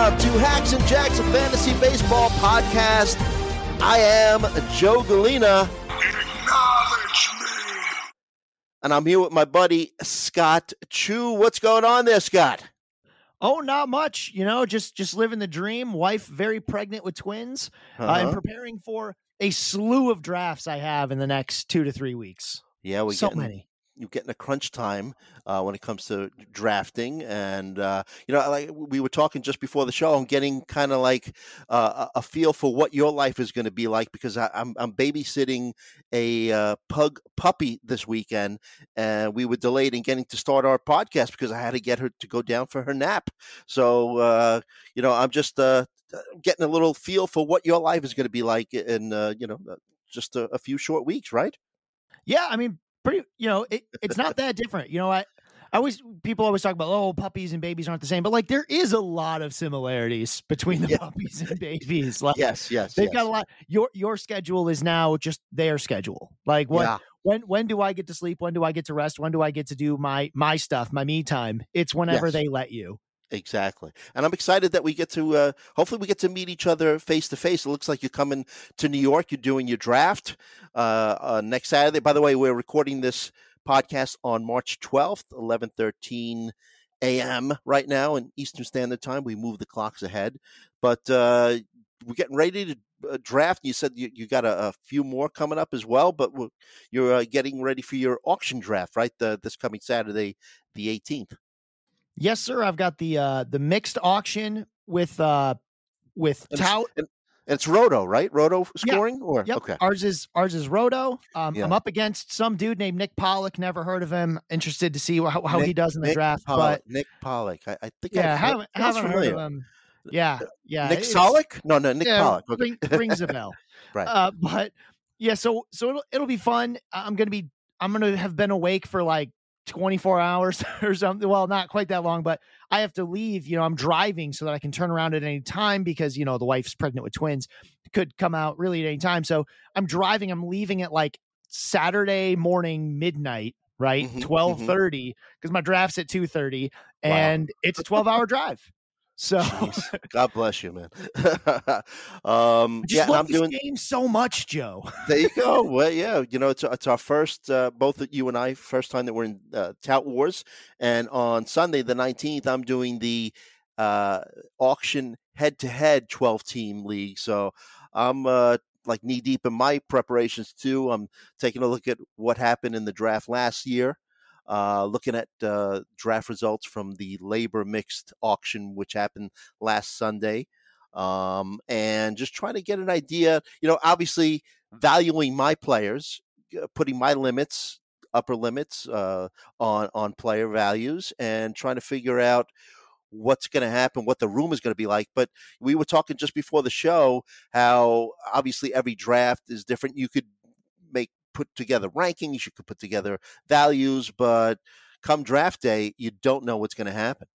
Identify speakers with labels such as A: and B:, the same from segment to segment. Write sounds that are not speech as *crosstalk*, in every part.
A: Welcome to Hacks and Jacks, a fantasy baseball podcast. I am Joe Gallina.
B: Acknowledge me.
A: And I'm here with my buddy Scott Chu. What's going on there, Scott?
C: Oh, not much. You know, just just living the dream. Wife very pregnant with twins, uh,
A: Uh-huh.
C: and preparing for a slew of drafts I have in the next two to three weeks.
A: yeah, we
C: so
A: getting,
C: many.
A: You're getting a crunch time uh, when it comes to drafting, and uh, you know, like we were talking just before the show, I'm getting kind of like uh, a feel for what your life is going to be like because I, I'm I'm babysitting a uh, pug puppy this weekend, and we were delayed in getting to start our podcast because I had to get her to go down for her nap. So uh, you know, I'm just uh, getting a little feel for what your life is going to be like in you know just a, a few short weeks, right?
C: Yeah, I mean, pretty. You know, it, it's not that different. You know, I. I always people always talk about oh puppies and babies aren't the same, but like there is a lot of similarities between the
A: Yeah.
C: puppies and babies. *laughs* Like
A: Yes, yes,
C: they've
A: yes.
C: got a lot. Your your schedule is now just their schedule. Like what
A: Yeah.
C: when when do I get to sleep? When do I get to rest? When do I get to do my my stuff, my me time? It's whenever
A: Yes.
C: they let you.
A: Exactly. And I'm excited that we get to, uh, hopefully, we get to meet each other face to face. It looks like you're coming to New York. You're doing your draft uh, uh, next Saturday. By the way, we're recording this podcast on March 12th, 11:13 a.m. right now in Eastern Standard Time. We move the clocks ahead. But uh, we're getting ready to uh, draft. You said you, you got a, a few more coming up as well, but you're uh, getting ready for your auction draft, right? The, this coming Saturday, the 18th.
C: Yes, sir. I've got the uh the mixed auction with uh with
A: And it's-
C: tout.
A: and- and it's Roto, right? Roto
C: Yeah.
A: scoring, or
C: Yep.
A: okay,
C: Ours is ours is Roto. Um,
A: Yeah.
C: I'm up against some dude named Nick Pollack. Never heard of him. Interested to see how, how he does in the
A: Nick
C: draft.
A: Pollack, Nick Pollack. I, I think
C: yeah,
A: heard-
C: haven't haven't heard of him. Yeah, yeah.
A: Nick
C: it's-
A: Sollick? No, no, Nick
C: yeah,
A: Pollack. Okay.
C: ring- rings a bell. *laughs*
A: Right.
C: Uh, *laughs* but yeah, so so it'll it'll be fun. I'm gonna be I'm gonna have been awake for like 24 hours *laughs* or something. Well, not quite that long, but I have to leave. You know, I'm driving so that I can turn around at any time because you know the wife's pregnant with twins, could come out really at any time. So I'm driving. I'm leaving at like Saturday morning midnight. Right,
A: Mhm, mhm.
C: twelve thirty because my draft's at two thirty,
A: Wow.
C: and it's a twelve hour drive. So
A: Jeez. *laughs* God bless you, man. *laughs* um, yeah,
C: love
A: I'm
C: this
A: doing.
C: game so much, Joe.
A: There you *laughs* go. Well, yeah, you know, it's it's our first, uh, both you and I, first time that we're in uh, Tout Wars, and on Sunday the nineteenth, I'm doing the uh, auction head-to-head twelve-team league. So I'm uh, like knee deep in my preparations too. I'm taking a look at what happened in the draft last year. Uh, looking at uh, draft results from the LABR mixed auction, which happened last Sunday, um, and just trying to get an idea. You know, obviously valuing my players, uh, putting my limits, upper limits uh, on on player values, and trying to figure out what's going to happen, what the room is going to be like. But we were talking just before the show how obviously every draft is different. You could put together rankings, you could put together values, but come draft day, you don't know what's going to happen.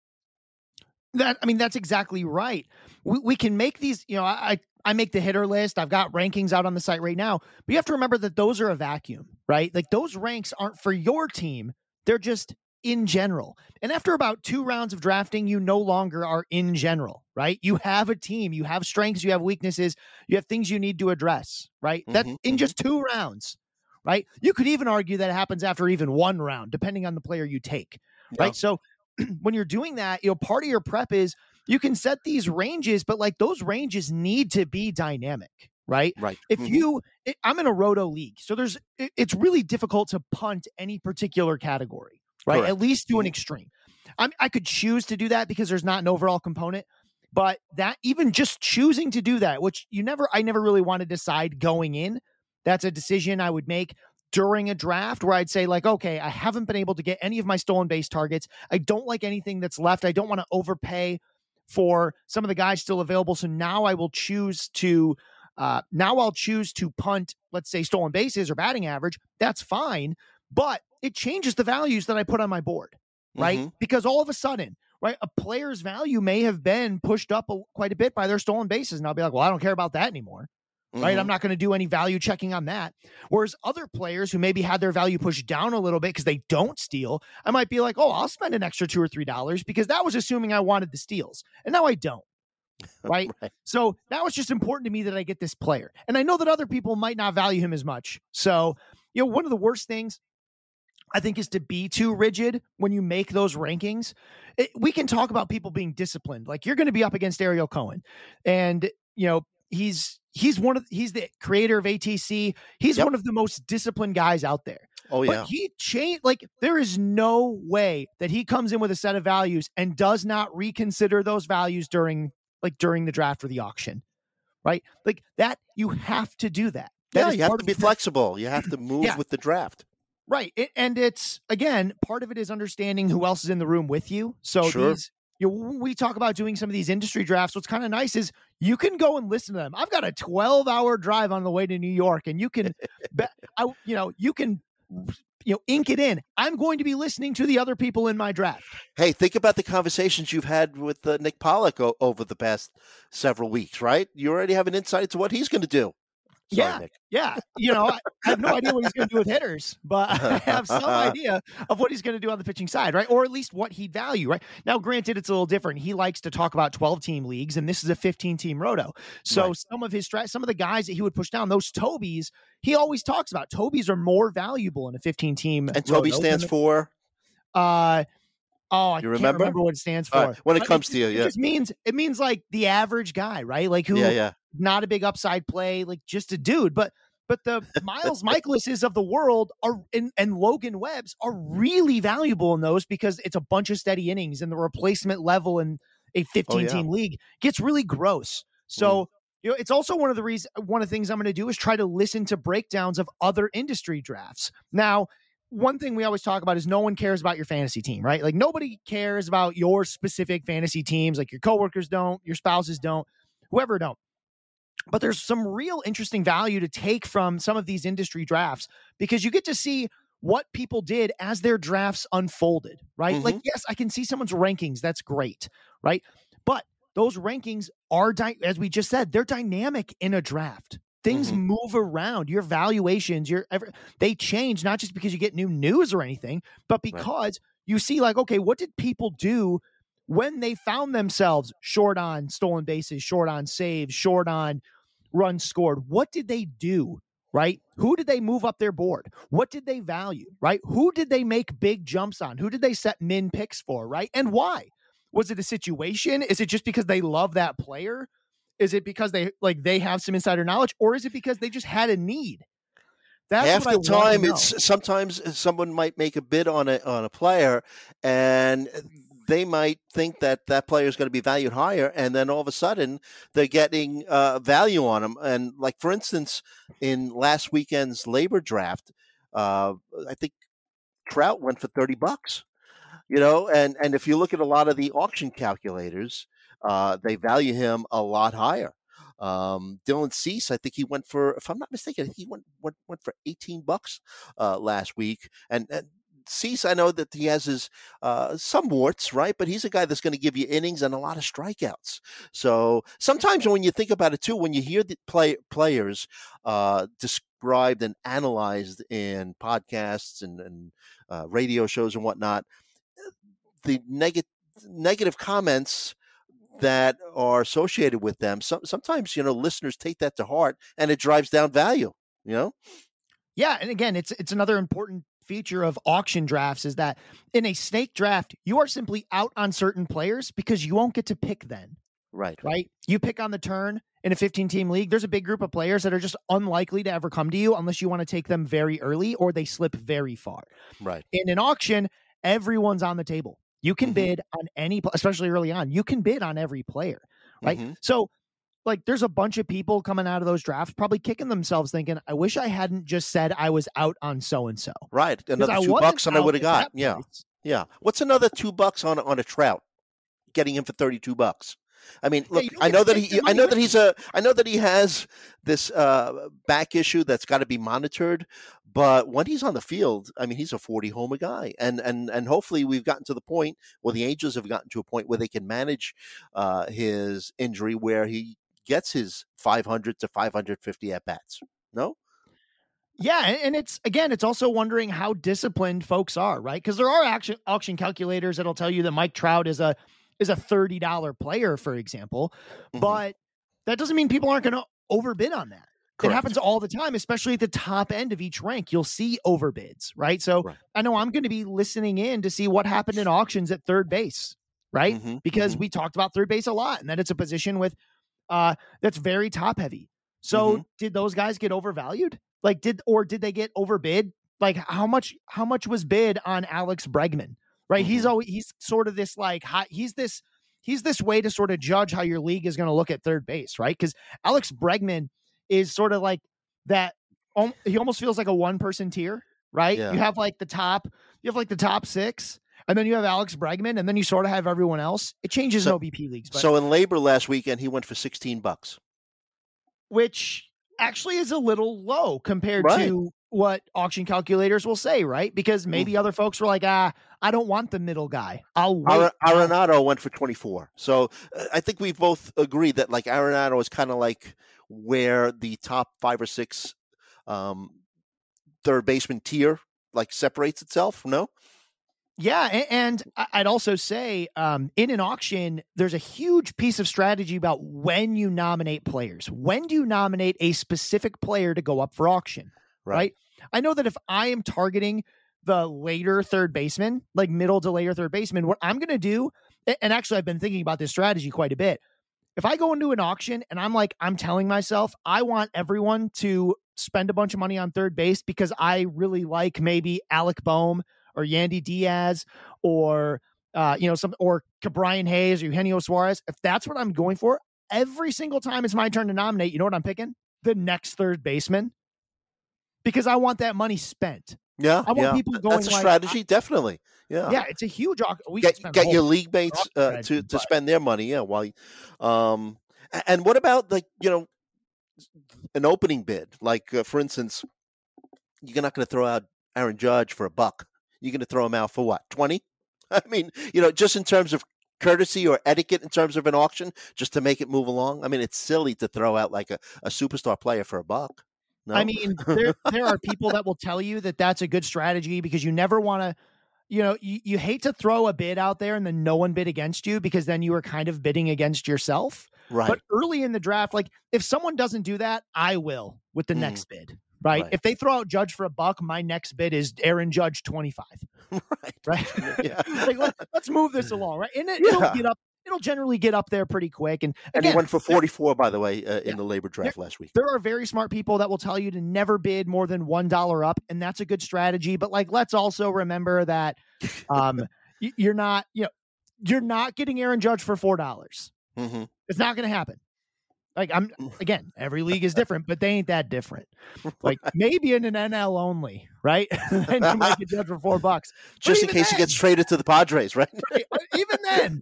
C: That I mean, that's exactly right. We, we can make these. You know, I I make the hitter list. I've got rankings out on the site right now. But you have to remember that those are a vacuum, right? Like those ranks aren't for your team. They're just in general. And after about two rounds of drafting, you no longer are in general, right? You have a team. You have strengths. You have weaknesses. You have things you need to address, right? That
A: Mhm,
C: in
A: mhm.
C: just two rounds, right? You could even argue that it happens after even one round, depending on the player you take
A: Yeah.
C: right? So *clears throat* when you're doing that, you know, part of your prep is you can set these ranges, but like those ranges need to be dynamic, right?
A: Right.
C: If
A: Mhm.
C: you, it, I'm in a roto league, so there's, it- it's really difficult to punt any particular category, right?
A: Correct.
C: At least to an
A: Mhm.
C: extreme. I'm, I could choose to do that because there's not an overall component, but that even just choosing to do that, which you never, I never really want to decide going in. That's a decision I would make during a draft where I'd say, like, okay, I haven't been able to get any of my stolen base targets. I don't like anything that's left. I don't want to overpay for some of the guys still available. So now I will choose to uh, now I'll choose to punt, let's say stolen bases or batting average. That's fine, but it changes the values that I put on my board, right?
A: Mhm.
C: Because all of a sudden, right, a player's value may have been pushed up a, quite a bit by their stolen bases, and I'll be like, well, I don't care about that anymore right?
A: Mhm.
C: I'm not going to do any value checking on that. Whereas other players who maybe had their value pushed down a little bit because they don't steal, I might be like, oh, I'll spend an extra two or three dollars because that was assuming I wanted the steals. And now I don't. *laughs* Right.
A: Right.
C: So now it's just important to me that I get this player. And I know that other people might not value him as much. So, you know, one of the worst things I think is to be too rigid when you make those rankings. It, we can talk about people being disciplined. Like you're going to be up against Ariel Cohen, and you know he's he's one of he's the creator of ATC. He's
A: Yep.
C: one of the most disciplined guys out there.
A: Oh yeah.
C: But he changed like there is no way that he comes in with a set of values and does not reconsider those values during like during the draft or the auction. Right? Like that you have to do that. That
A: yeah, you have to be
C: the-
A: flexible. You have to move
C: Yeah.
A: with the draft.
C: Right. A- And it's again, part of it is understanding who else is in the room with you. So
A: Sure.
C: these you know, we talk about doing some of these industry drafts. What's kind of nice is you can go and listen to them. I've got a 12 hour drive on the way to New York, and you can, be, I, you know, you can, you know, ink it in. I'm going to be listening to the other people in my draft.
A: Hey, think about the conversations you've had with uh, Nick Pollack o- over the past several weeks, right? You already have an insight into what he's going to do. Sorry,
C: Yeah.
A: Nick.
C: Yeah, you know, I, I have no idea what he's going to do with hitters, but *laughs* I have some *laughs* idea of what he's going to do on the pitching side, right? Or at least what he'd value, right? Now, granted, it's a little different. He likes to talk about 12 team leagues, and this is a 15 team roto. So
A: Right.
C: some of his strat, some of the guys that he would push down, those Tobies, he always talks about. Tobies are more valuable in a 15 team.
A: And Toby stands for.
C: Uh, oh, I
A: You
C: can't
A: remember?
C: remember what it stands for.
A: All right, when it comes to you,
C: it
A: yeah.
C: just means it means like the average guy, right? Like who
A: Yeah, yeah.
C: Not a big upside play, like just a dude. But but the Miles Mikolases of the world are and, and Logan Webbs are really valuable in those because it's a bunch of steady innings and the replacement level in a 15
A: Oh, yeah.
C: team league gets really gross. Mm. So you know, it's also one of the reasons one of the things I'm going to do is try to listen to breakdowns of other industry drafts. Now, one thing we always talk about is no one cares about your fantasy team, right? Like nobody cares about your specific fantasy teams, like your coworkers don't, your spouses don't, whoever don't. But there's some real interesting value to take from some of these industry drafts because you get to see what people did as their drafts unfolded, right? Like, yes, I can see someone's rankings. That's great, right? But those rankings are, dy- as we just said, they're dynamic in a draft. Things
A: Mhm.
C: move around. Your valuations, your ever, they change not just because you get new news or anything, but because you see, like, okay, what did people do when they found themselves short on stolen bases, short on saves, short on runs scored? What did they do? Right? Who did they move up their board? What did they value? Right? Who did they make big jumps on? Who did they set min picks for? Right? And why? Was it a situation? Is it just because they love that player? Is it because they like they have some insider knowledge, or is it because they just had a need? That's
A: Half
C: what
A: the time, it's sometimes someone might make a bid on a on a player, and they might think that that player is going to be valued higher, and then all of a sudden they're getting uh, value on them. And like for instance, in last weekend's LABR draft, uh, I think Trout went for thirty bucks. You know, and and if you look at a lot of the auction calculators, uh, they value him a lot higher. Um, Dylan Cease, I think he went for, if I'm not mistaken, he went went, went for 18 bucks uh, last week. And, and Cease, I know that he has his uh, some warts, right? But he's a guy that's going to give you innings and a lot of strikeouts. So sometimes when you think about it too, when you hear the play, players uh, described and analyzed in podcasts and, and uh, radio shows and whatnot, the negative negative comments that are associated with them. Some, sometimes you know listeners take that to heart, and it drives down value. You know,
C: Yeah, and again, it's it's another important feature of auction drafts is that in a snake draft, you are simply out on certain players because you won't get to pick then,
A: right?
C: right? You pick on the turn in a 15 team league. There's a big group of players that are just unlikely to ever come to you unless you want to take them very early or they slip very far.
A: Right.
C: In an auction, everyone's on the table. You can
A: Mhm.
C: bid on any, especially early on. You can bid on every player, right?
A: Mhm.
C: So like there's a bunch of people coming out of those drafts probably kicking themselves thinking, I wish I hadn't just said I was out on so and so.
A: Right. Another two bucks and I would have got. Yeah. Yeah. What's another two bucks on on a Trout? Getting him for thirty two bucks. I mean, look, I know that he, I know that he's a, I know that he has this uh, back issue that's got to be monitored. But when he's on the field, I mean, he's a forty homer guy, and and and hopefully we've gotten to the point, well, the Angels have gotten to a point where they can manage uh, his injury, where he gets his five hundred to five hundred fifty at bats. No.
C: Yeah, and it's again, it's also wondering how disciplined folks are, right? Because there are auction auction calculators that'll tell you that Mike Trout is a is a $30 player, for example. Mm-hmm. But that doesn't mean people aren't going to overbid on that. Correct. It happens all the time, especially at the top end of each rank. You'll see overbids, right? So right. I know I'm going to be listening in to see what happened in auctions at third base, right? Mm-hmm. Because mm-hmm. we talked about third base a lot and that it's a position with uh that's very top heavy. So mm-hmm. did those guys get overvalued? Like did or did they get overbid? Like how much how much was bid on Alex Bregman? right? Mm-hmm. He's always he's sort of this like high, he's this he's this way to sort of judge how your league is going to look at third base, right? Because Alex Bregman is sort of like that. He almost feels like a one person tier, right? Yeah. You have like the top, you have like the top six, and then you have Alex Bregman, and then you sort of have everyone else. It changes so, in OBP leagues.
A: But, so in LABR last weekend, he went for sixteen bucks,
C: which actually is a little low compared right. to what auction calculators will say, right? Because maybe mm. other folks were like, ah, I don't want the middle guy. I'll wait.
A: Arenado went for 24. So uh, I think we both agree that like Arenado is kind of like where the top five or six um, third baseman tier like separates itself. No?
C: Yeah, and I'd also say um, in an auction, there's a huge piece of strategy about when you nominate players. When do you nominate a specific player to go up for auction? Right. right? I know that if I am targeting the later third baseman, like middle to later third baseman, what I'm going to do, and actually I've been thinking about this strategy quite a bit. If I go into an auction and I'm like, I'm telling myself, I want everyone to spend a bunch of money on third base because I really like maybe Alec Bohm or Yandy Diaz or uh, you know, some or Brian Hayes or Eugenio Suarez. If that's what I'm going for, every single time it's my turn to nominate, you know what I'm picking? The next third baseman because I want that money spent.
A: Yeah, I want yeah. people going. That's a like, strategy, definitely. Yeah,
C: yeah, it's a huge. We
A: get get your league mates uh, to to spend their money. Yeah, while, um, and what about like you know, an opening bid? Like uh, for instance, you're not going to throw out Aaron Judge for a buck. You're going to throw him out for what twenty? *laughs* I mean, you know, just in terms of courtesy or etiquette in terms of an auction, just to make it move along. I mean, it's silly to throw out like a, a superstar player for a buck. No?
C: I mean, *laughs* there there are people that will tell you that that's a good strategy because you never want to, you know, you, you hate to throw a bid out there and then no one bid against you because then you are kind of bidding against yourself.
A: Right.
C: But early in the draft, like if someone doesn't do that, I will with the mm. next bid. Right? right? If they throw out Judge for a buck, my next bid is Aaron Judge 25. *laughs*
A: right.
C: Right. *laughs* Yeah. *laughs* like, let, us move this along. Right. And it, yeah. it'll get up it'll generally get up there pretty quick. And
A: again, and he went for 44, by the way, uh, in yeah, the LABR draft
C: there,
A: last week.
C: There are very smart people that will tell you to never bid more than one dollar up, and that's a good strategy. But like, let's also remember that um, you're not, you know, you're not getting Aaron Judge for four dollars. Mm-hmm. It's not going to happen. Like I'm again, every league is different, but they ain't that different. *laughs* Like maybe in an NL only, right? *laughs* and you might get judged for four bucks.
A: Just in case then, he gets traded to the Padres, right? *laughs* right?
C: Even then.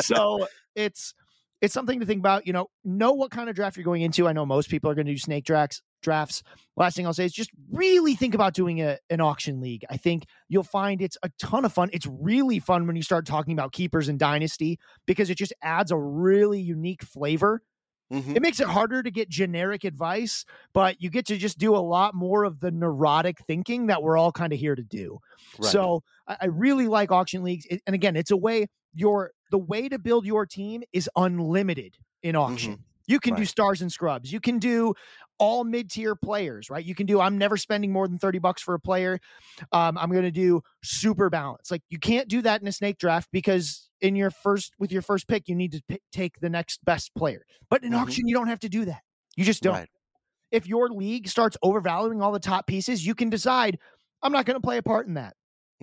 C: So it's it's something to think about. You know, know what kind of draft you're going into. I know most people are going to do snake drafts. Drafts. Last thing I'll say is just really think about doing a, an auction league. I think you'll find it's a ton of fun. It's really fun when you start talking about keepers and dynasty because it just adds a really unique flavor Mm-hmm. It makes it harder to get generic advice, but you get to just do a lot more of the neurotic thinking that we're all kind of here to do. Right. So I really like auction leagues. And again, it's a way your the way to build your team is unlimited in auction. Mm-hmm. You can right. do stars and scrubs. You can do all mid-tier players, right? You can do I'm never spending more than 30 bucks for a player. Um, I'm going to do super balance. Like you can't do that in a snake draft because in your first with your first pick you need to take the next best player. But in mm-hmm. auction you don't have to do that. You just don't. Right. If your league starts overvaluing all the top pieces, you can decide I'm not going to play a part in that.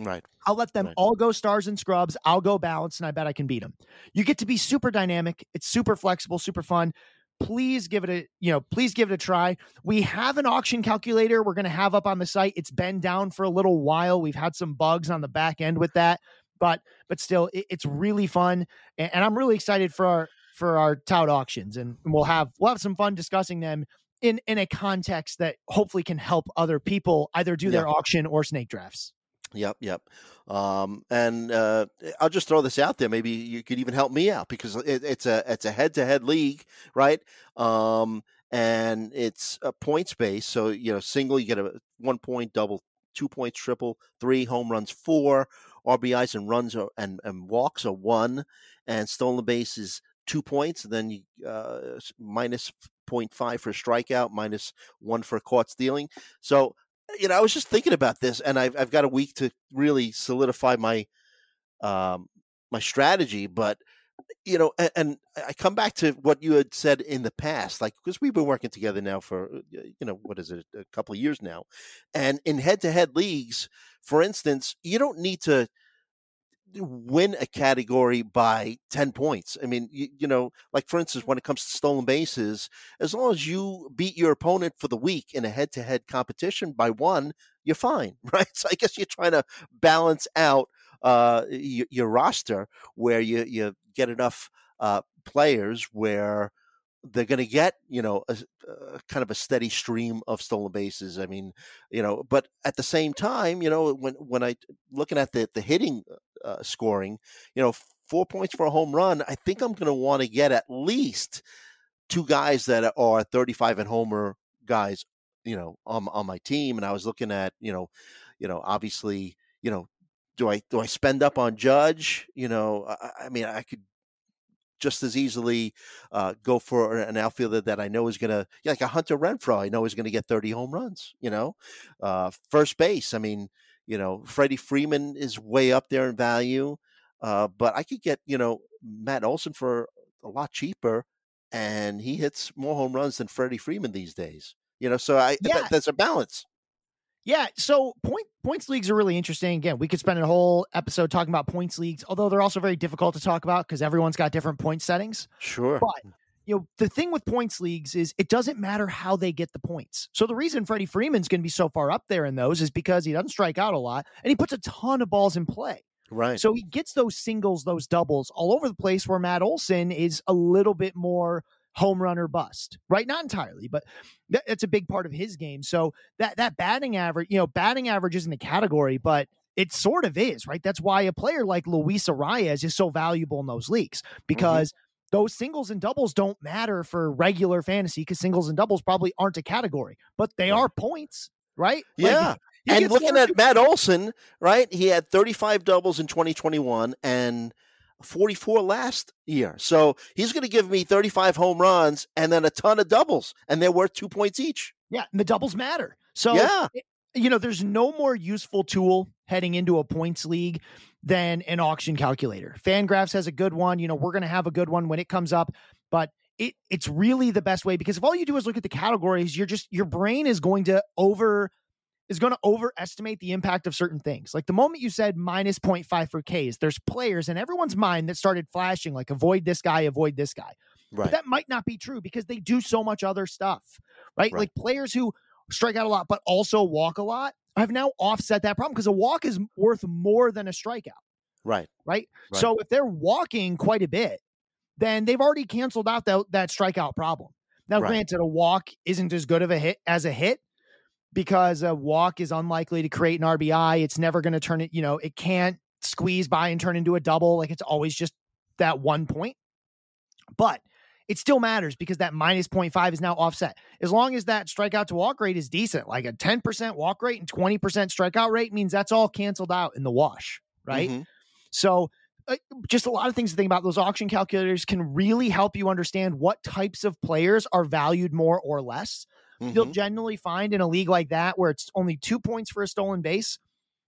A: Right.
C: I'll let them
A: right.
C: all go stars and scrubs. I'll go balance, and I bet I can beat them. You get to be super dynamic. It's super flexible, super fun. please give it a you know please give it a try we have an auction calculator we're going to have up on the site it's been down for a little while we've had some bugs on the back end with that but but still it, it's really fun and, and, i'm really excited for our for our tout auctions and we'll have we'll have some fun discussing them in in a context that hopefully can help other people either do their auction or snake drafts
A: Yep, yep. Um, and uh, I'll just throw this out there. Maybe you could even help me out because it, it's a it's a head to head league, right? Um, and it's a points based. So you know, single you get a one point, double, two points, triple, three home runs, four RBIs and runs are, and and walks are one, and stolen base is two points. Then you uh, minus 0.5 for strikeout, minus one for caught stealing. So you know, I was just thinking about this, and I've I've got a week to really solidify my um my strategy, but you know, and, and, I come back to what you had said in the past, like because we've been working together now for uh, you know what is it, a couple of years now, and in head-to-head leagues, for instance, you don't need to win a category by 10 points. I mean, you, you, know, like for instance, when it comes to stolen bases, as long as you beat your opponent for the week in a head to head competition by one, you're fine, *laughs* right? So I guess you're trying to balance out uh, your, your roster where you, you get enough uh, players where they're going to get you know a, a, kind of a steady stream of stolen bases. I mean, you know, but at the same time, you know, when when I looking at the the hitting uh, scoring, you know, four points for a home run, I think I'm going to want to get at least two guys that are 35 and homer guys, you know, on on my team. And I was looking at, you know, you know, obviously, you know, do I do I spend up on Judge? You know, I, I mean, I could just as easily uh, go for an outfielder that I know is going to, like a Hunter Renfroe, I know is going to get 30 home runs. You know, uh, first base. I mean, you know, Freddie Freeman is way up there in value, uh, but I could get you know Matt Olson for a lot cheaper, and he hits more home runs than Freddie Freeman these days. You know, so I yeah. th- there's a balance.
C: Yeah, so point points leagues are really interesting. Again, we could spend a whole episode talking about points leagues, although they're also very difficult to talk about because everyone's got different point settings.
A: Sure.
C: But you know, the thing with points leagues is it doesn't matter how they get the points. So the reason Freddie Freeman's going to be so far up there in those is because he doesn't strike out a lot and he puts a ton of balls in play.
A: Right.
C: So he gets those singles, those doubles all over the place where Matt Olson is a little bit more home run or bust, right? Not entirely, but that, that's a big part of his game. So that that batting average, you know, batting average isn't a category, but it sort of is, right? That's why a player like Luis Arraez is so valuable in those leagues mm-hmm. because mm-hmm. Those singles and doubles don't matter for regular fantasy because singles and doubles probably aren't a category, but they are points, right?
A: Yeah. Like, and looking at Matt Olson, right? He had 35 doubles in 2021 and 44 last year. So he's going to give me 35 home runs and then a ton of doubles, and they're worth two points each.
C: Yeah, and the doubles matter. So, yeah. you know, there's no more useful tool heading into a points league than an auction calculator. Fangraphs has a good one. You know, we're going to have a good one when it comes up, but it, it's really the best way because if all you do is look at the categories, you're just your brain is going to over is going to overestimate the impact of certain things. Like the moment you said minus 0.5 for Ks, there's players in everyone's mind that started flashing like avoid this guy, avoid this guy. Right. But that might not be true because they do so much other stuff, right? right? Like players who strike out a lot but also walk a lot have now offset that problem because a walk is worth more than a strikeout.
A: Right.
C: Right. right. So if they're walking quite a bit, then they've already canceled out that, that strikeout problem. Now, granted, a walk isn't as good of a hit as a hit, because a walk is unlikely to create an RBI. It's never going to turn it, you know, it can't squeeze by and turn into a double. Like it's always just that one point. But it still matters because that minus 0.5 is now offset. As long as that strikeout to walk rate is decent, like a 10% walk rate and 20% strikeout rate means that's all canceled out in the wash, right? Mm-hmm. So, uh, just a lot of things to think about. Those auction calculators can really help you understand what types of players are valued more or less. Mm-hmm. You'll generally find in a league like that where it's only two points for a stolen base.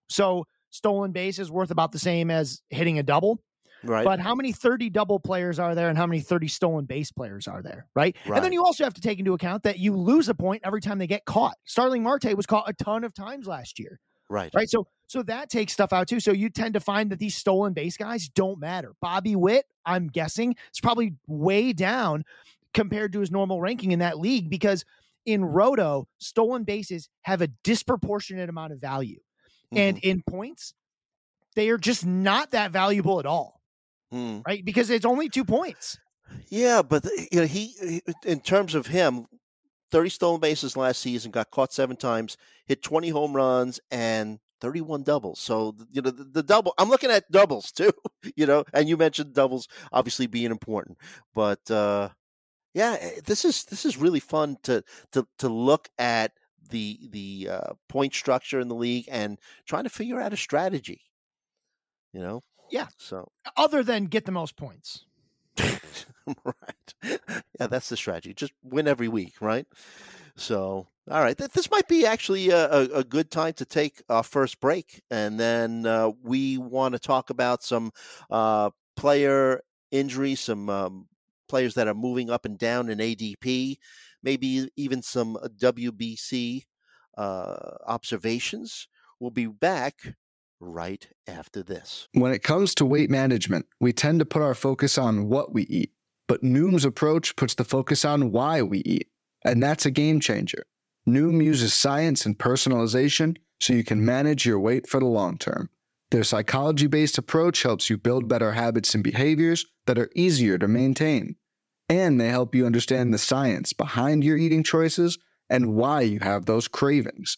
C: So stolen base is worth about the same as hitting a double.
A: Right.
C: But how many 30 double players are there and how many 30 stolen base players are there? Right? right. And then you also have to take into account that you lose a point every time they get caught. Starling Marte was caught a ton of times last year.
A: Right.
C: Right. So so that takes stuff out too. So you tend to find that these stolen base guys don't matter. Bobby Witt, I'm guessing, is probably way down compared to his normal ranking in that league because in roto stolen bases have a disproportionate amount of value mm-hmm. and in points they are just not that valuable at all mm. right because it's only two points
A: yeah but you know he in terms of him 30 stolen bases last season got caught seven times hit 20 home runs and 31 doubles. So, you know, the, the, double, I'm looking at doubles *laughs* too, you know, and you mentioned doubles obviously being important, but, uh, yeah, eh, this is, this is really fun to, to, to look at the, the, uh, point structure in the league and trying to figure out a strategy, you know?
C: Yeah.
A: So,
C: other than get the most points. *laughs*
A: right. Yeah, that's the strategy. Just win every week, right? So, all right, this might be actually a, a, good time to take our first break, and then uh, we want to talk about some uh, player injuries, some um, players that are moving up and down in ADP, maybe even some WBC uh, observations. We'll be back right after this.
D: When it comes to weight management, we tend to put our focus on what we eat, but Noom's approach puts the focus on why we eat, and that's a game changer. Noom uses science and personalization so you can manage your weight for the long term. Their psychology based approach helps you build better habits and behaviors that are easier to maintain. And they help you understand the science behind your eating choices and why you have those cravings.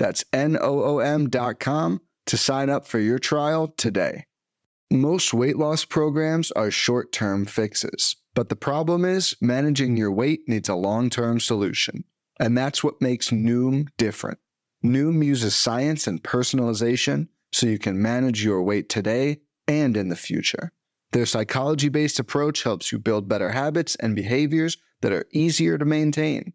D: That's N O O M.com to sign up for your trial today. Most weight loss programs are short term fixes, but the problem is managing your weight needs a long term solution. And that's what makes Noom different. Noom uses science and personalization so you can manage your weight today and in the future. Their psychology based approach helps you build better habits and behaviors that are easier to maintain.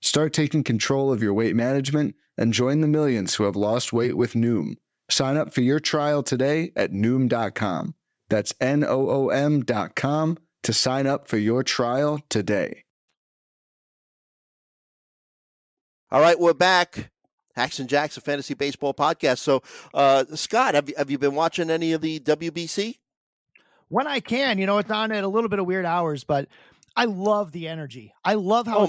D: Start taking control of your weight management and join the millions who have lost weight with Noom. Sign up for your trial today at Noom.com. That's N O O M.com to sign up for your trial today.
A: All right, we're back. Hacks and Jacks, a fantasy baseball podcast. So, uh, Scott, have you, have you been watching any of the WBC?
C: When I can, you know, it's on at a little bit of weird hours, but I love the energy. I love how oh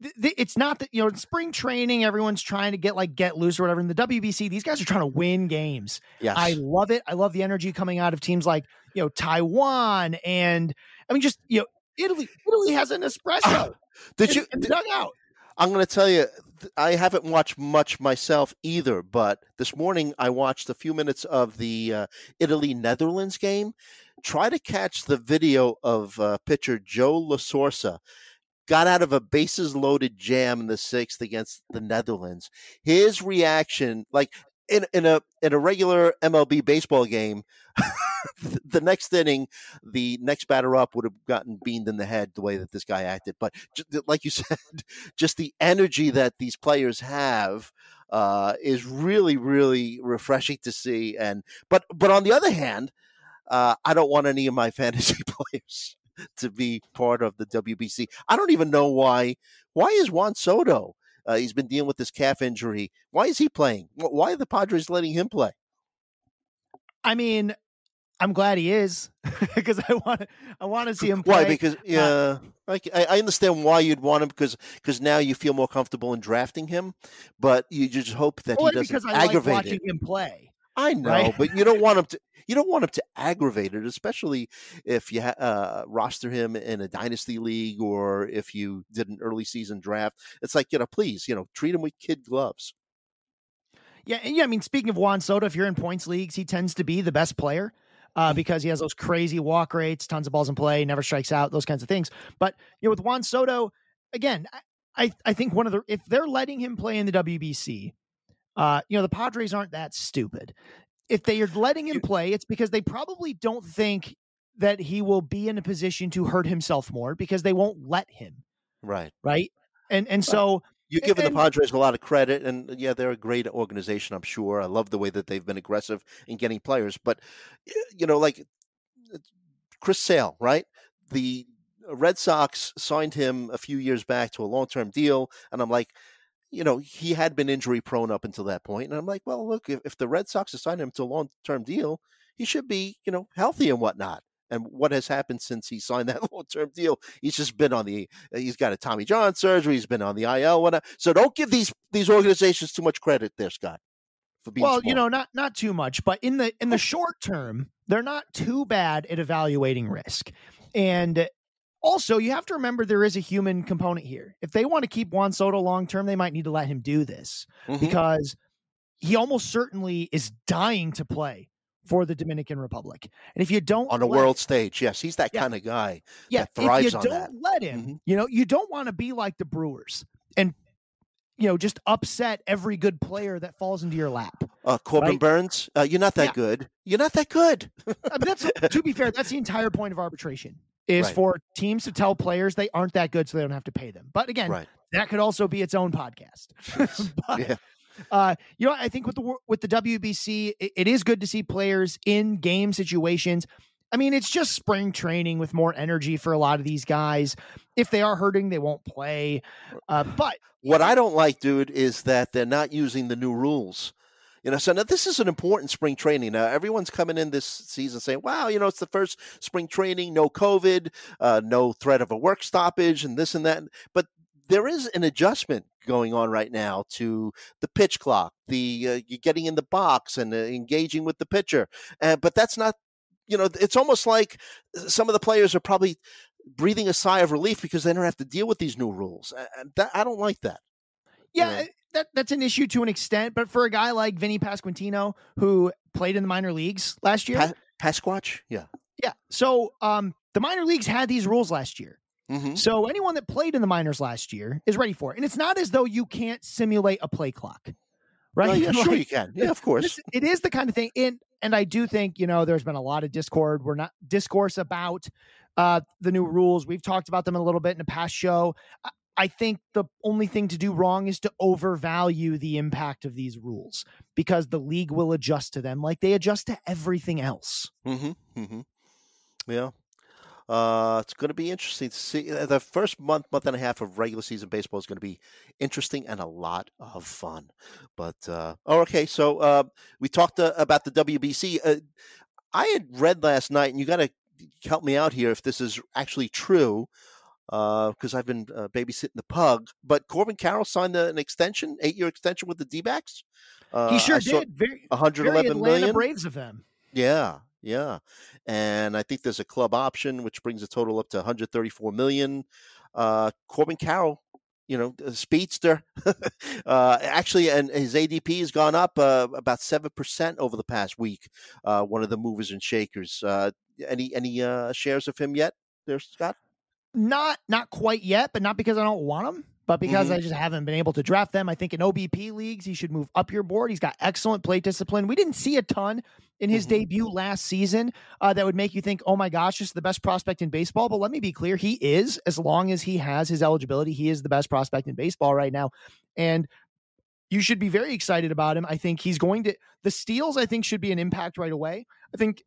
C: excited. It's not that you know, spring training, everyone's trying to get like get loose or whatever. In the WBC, these guys are trying to win games.
A: Yes.
C: I love it. I love the energy coming out of teams like you know Taiwan and I mean just you know Italy. Italy has an espresso. *laughs*
A: did you
C: in the dugout?
A: I'm going to tell you, I haven't watched much myself either, but this morning I watched a few minutes of the uh, Italy Netherlands game. Try to catch the video of uh, pitcher Joe La Sorsa. Got out of a bases loaded jam in the sixth against the Netherlands. His reaction, like in in a in a regular MLB baseball game, *laughs* the next inning, the next batter up would have gotten beamed in the head the way that this guy acted. But like you *laughs* said, just the energy that these players have uh, is really, really refreshing to see. And but but on the other hand, uh, I don't want any of my *laughs* fantasy players *laughs* to be part of the WBC. I don't even know why. Why is Juan Soto? Uh, he's been dealing with this calf injury. Why is he playing? Why are the Padres letting him play?
C: I mean, I'm glad he is *laughs* because I want to. I want to see him. Play.
A: Why? Because uh, yeah, uh, like I, understand why you'd want him because because now you feel more comfortable in drafting him, but you just hope that he doesn't
C: because I
A: aggravate
C: like watching
A: it.
C: him play.
A: I know,
C: Right?
A: but you don't want him to. You don't want him to aggravate it, especially if you uh, roster him in a dynasty league or if you did an early season draft. It's like you know, please, you know, treat him with kid gloves.
C: Yeah, and yeah. I mean, speaking of Juan Soto, if you're in points leagues, he tends to be the best player uh,
A: Mm-hmm.
C: because he has those crazy walk rates, tons of balls in play, never strikes out, those kinds of things. But you know, with Juan Soto, again, I I, I think one of the if they're letting him play in the WBC, uh, you know, the Padres aren't that stupid. If they are letting him play, it's because they probably don't think that he will be in a position to hurt himself more because they won't let him,
A: Right.
C: right? And and so
A: You're giving
C: And-
A: the Padres a lot of credit, and yeah, they're a great organization. I'm sure. I love the way that they've been aggressive in getting players, but you know, like uh, Chris Sale, right? The Red Sox signed him a few years back to a long-term deal, and I'm like, you know, he had been injury prone up until that point, and I'm like, well, look, if, if the Red Sox have signed him to a long-term deal, he should be, you know, healthy and whatnot. And what has happened since he signed *laughs* that long-term deal? He's just been on the. Uh, he's got a Tommy John surgery. He's been on the IL. Whatnot. Uh, so don't give these these organizations too much credit, there, Scott. For being
C: well, you know, not not too much, but in the in the oh. short term, they're not too bad at evaluating risk. And also, you have to remember there is a human component here. If they want to keep Juan Soto long term, they might need to let him do this
A: Mhm.
C: because he almost certainly is dying to play for the Dominican Republic. And if you don't
A: on a
C: let-
A: world stage, yes, he's that
C: Yeah.
A: kind of guy.
C: yeah,
A: that thrives
C: if you
A: on
C: don't
A: that.
C: let him,
A: Mhm.
C: you know, you don't want to be like the Brewers and you know just upset every good player that falls into your lap.
A: Uh, Corbin
C: Right.
A: Burnes, uh, you're not that
C: Yeah.
A: good. You're not that good.
C: I mean, that's to be fair, that's the *laughs* entire point of arbitration is
A: Right.
C: for teams to tell players they aren't that good, so they don't have to pay them. But again,
A: right.
C: that could also be its own podcast. *laughs* but,
A: Yeah.
C: uh, you know, I think with the with the WBC, it, it is good to see players in game situations. I mean, it's just spring training with more energy for a lot of these guys. If they are hurting, they won't play. Uh, but
A: What I don't like, dude, is that they're not using the new rules. You know, so now this is an important spring training. Now everyone's coming in this season saying, "Wow, you know, it's the first spring training, no COVID, uh, no threat of a work stoppage, and this and that." But there is an adjustment going on right now to the pitch clock, the uh, getting in the box and uh, engaging with the pitcher. Uh, but that's not, you know, it's almost like some of the players are probably breathing a sigh of relief because they don't have to deal with these new rules. That, I don't like that.
C: Yeah,
A: Yeah.
C: that that's an issue to an extent. But for a guy like Vinny Pasquantino, who played in the minor leagues last year,
A: Pa- Pasquatch, yeah.
C: yeah. So um, the minor leagues had these rules last year.
A: Mm-hmm.
C: So anyone that played in the minors last year is ready for it. And it's not as though you can't simulate a play clock, right?
A: yeah, *laughs* sure
C: Like,
A: you can. Yeah, of course.
C: it is the kind of thing. And and I do think you know there's been a lot of discord. We're not discourse about uh, the new rules. We've talked about them a little bit in a past show. I, think the only thing to do wrong is to overvalue the impact of these rules because the league will adjust to them like they adjust to everything else.
A: Mm-hmm. Mm-hmm. Yeah. Uh, it's going to be interesting to see. uh, The first month, month and a half of regular season baseball is going to be interesting and a lot of fun. But uh, oh, okay. So uh, we talked uh, about the WBC. Uh, I had read last night, and you got to help me out here if this is actually true, because I've been uh, babysitting the pug. But Corbin Carroll signed an extension, eight-year extension with the D-backs. Uh,
C: he sure
A: I
C: did. Very, very
A: 111
C: Atlanta
A: million.
C: Braves of them.
A: Yeah, yeah. And I think there's a club option which brings the total up to 134 million. Uh Corbin Carroll, you know, a speedster. *laughs* uh actually and his ADP has gone up uh, about 7% over the past week. Uh one of the movers and shakers. Uh any any uh shares of him yet? There, Scott?
C: Not not quite yet, but not because I don't want him, but because
A: Mhm.
C: I just haven't been able to draft them. I think in OBP leagues he should move up your board. He's got excellent plate discipline. We didn't see a ton in his
A: Mhm.
C: debut last season uh, that would make you think, oh my gosh, this is the best prospect in baseball. But let me be clear, he is as long as he has his eligibility, he is the best prospect in baseball right now, and. You should be very excited about him. I think he's going to the steals. I think should be an impact right away. I think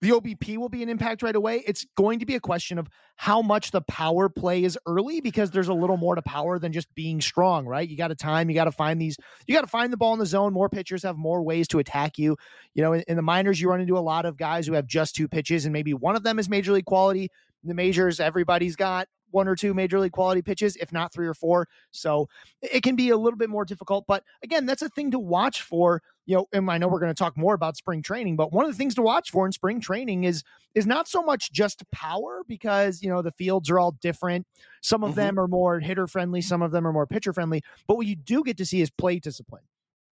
C: the OBP will be an impact right away. It's going to be a question of how much the power play is early because there's a little more to power than just being strong, right? You got to time, you got to find these, you got to find the ball in the zone. More pitchers have more ways to attack you. You know, in, in the minors, you run into a lot of guys who have just two pitches and maybe one of them is major league quality. In the majors, everybody's got one or two major league quality pitches, if not three or four. So it can be a little bit more difficult. But again, that's a thing to watch for. You know, and I know we're going to talk more about spring training, but one of the things to watch for in spring training is is not so much just power because you know the fields are all different. Some of mm-hmm. them are more hitter friendly, some of them are more pitcher friendly. But what you do get to see is play discipline.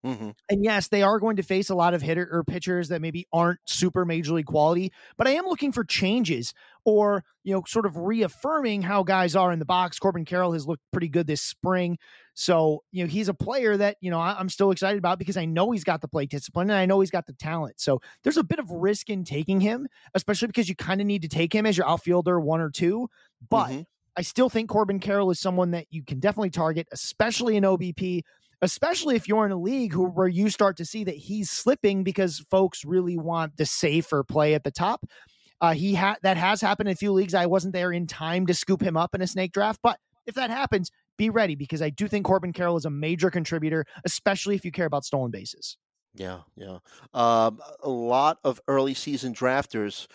C: Mm-hmm. And yes, they are going to face a lot of hitter or pitchers that maybe aren't super major league quality, but I am looking for changes or, you know, sort of reaffirming how guys are in the box. Corbin Carroll has looked pretty good this spring. So, you know, he's a player that, you know, I, am still excited about because I know he's got the play discipline and I know he's got the talent. So there's a bit of risk in taking him, especially because you kind of need to take him as your outfielder one or two. But mm-hmm. I still think Corbin Carroll is someone that you can definitely target, especially in OBP especially if you're in a league who, where you start to see that he's slipping because folks really want the safer play at the top. Uh, he had that has happened in a few leagues. I wasn't there in time to scoop him up in a snake draft, but if that happens, be ready because I do think Corbin Carroll is a major contributor, especially if you care about stolen bases.
A: Yeah, yeah. Um, a lot of early season drafters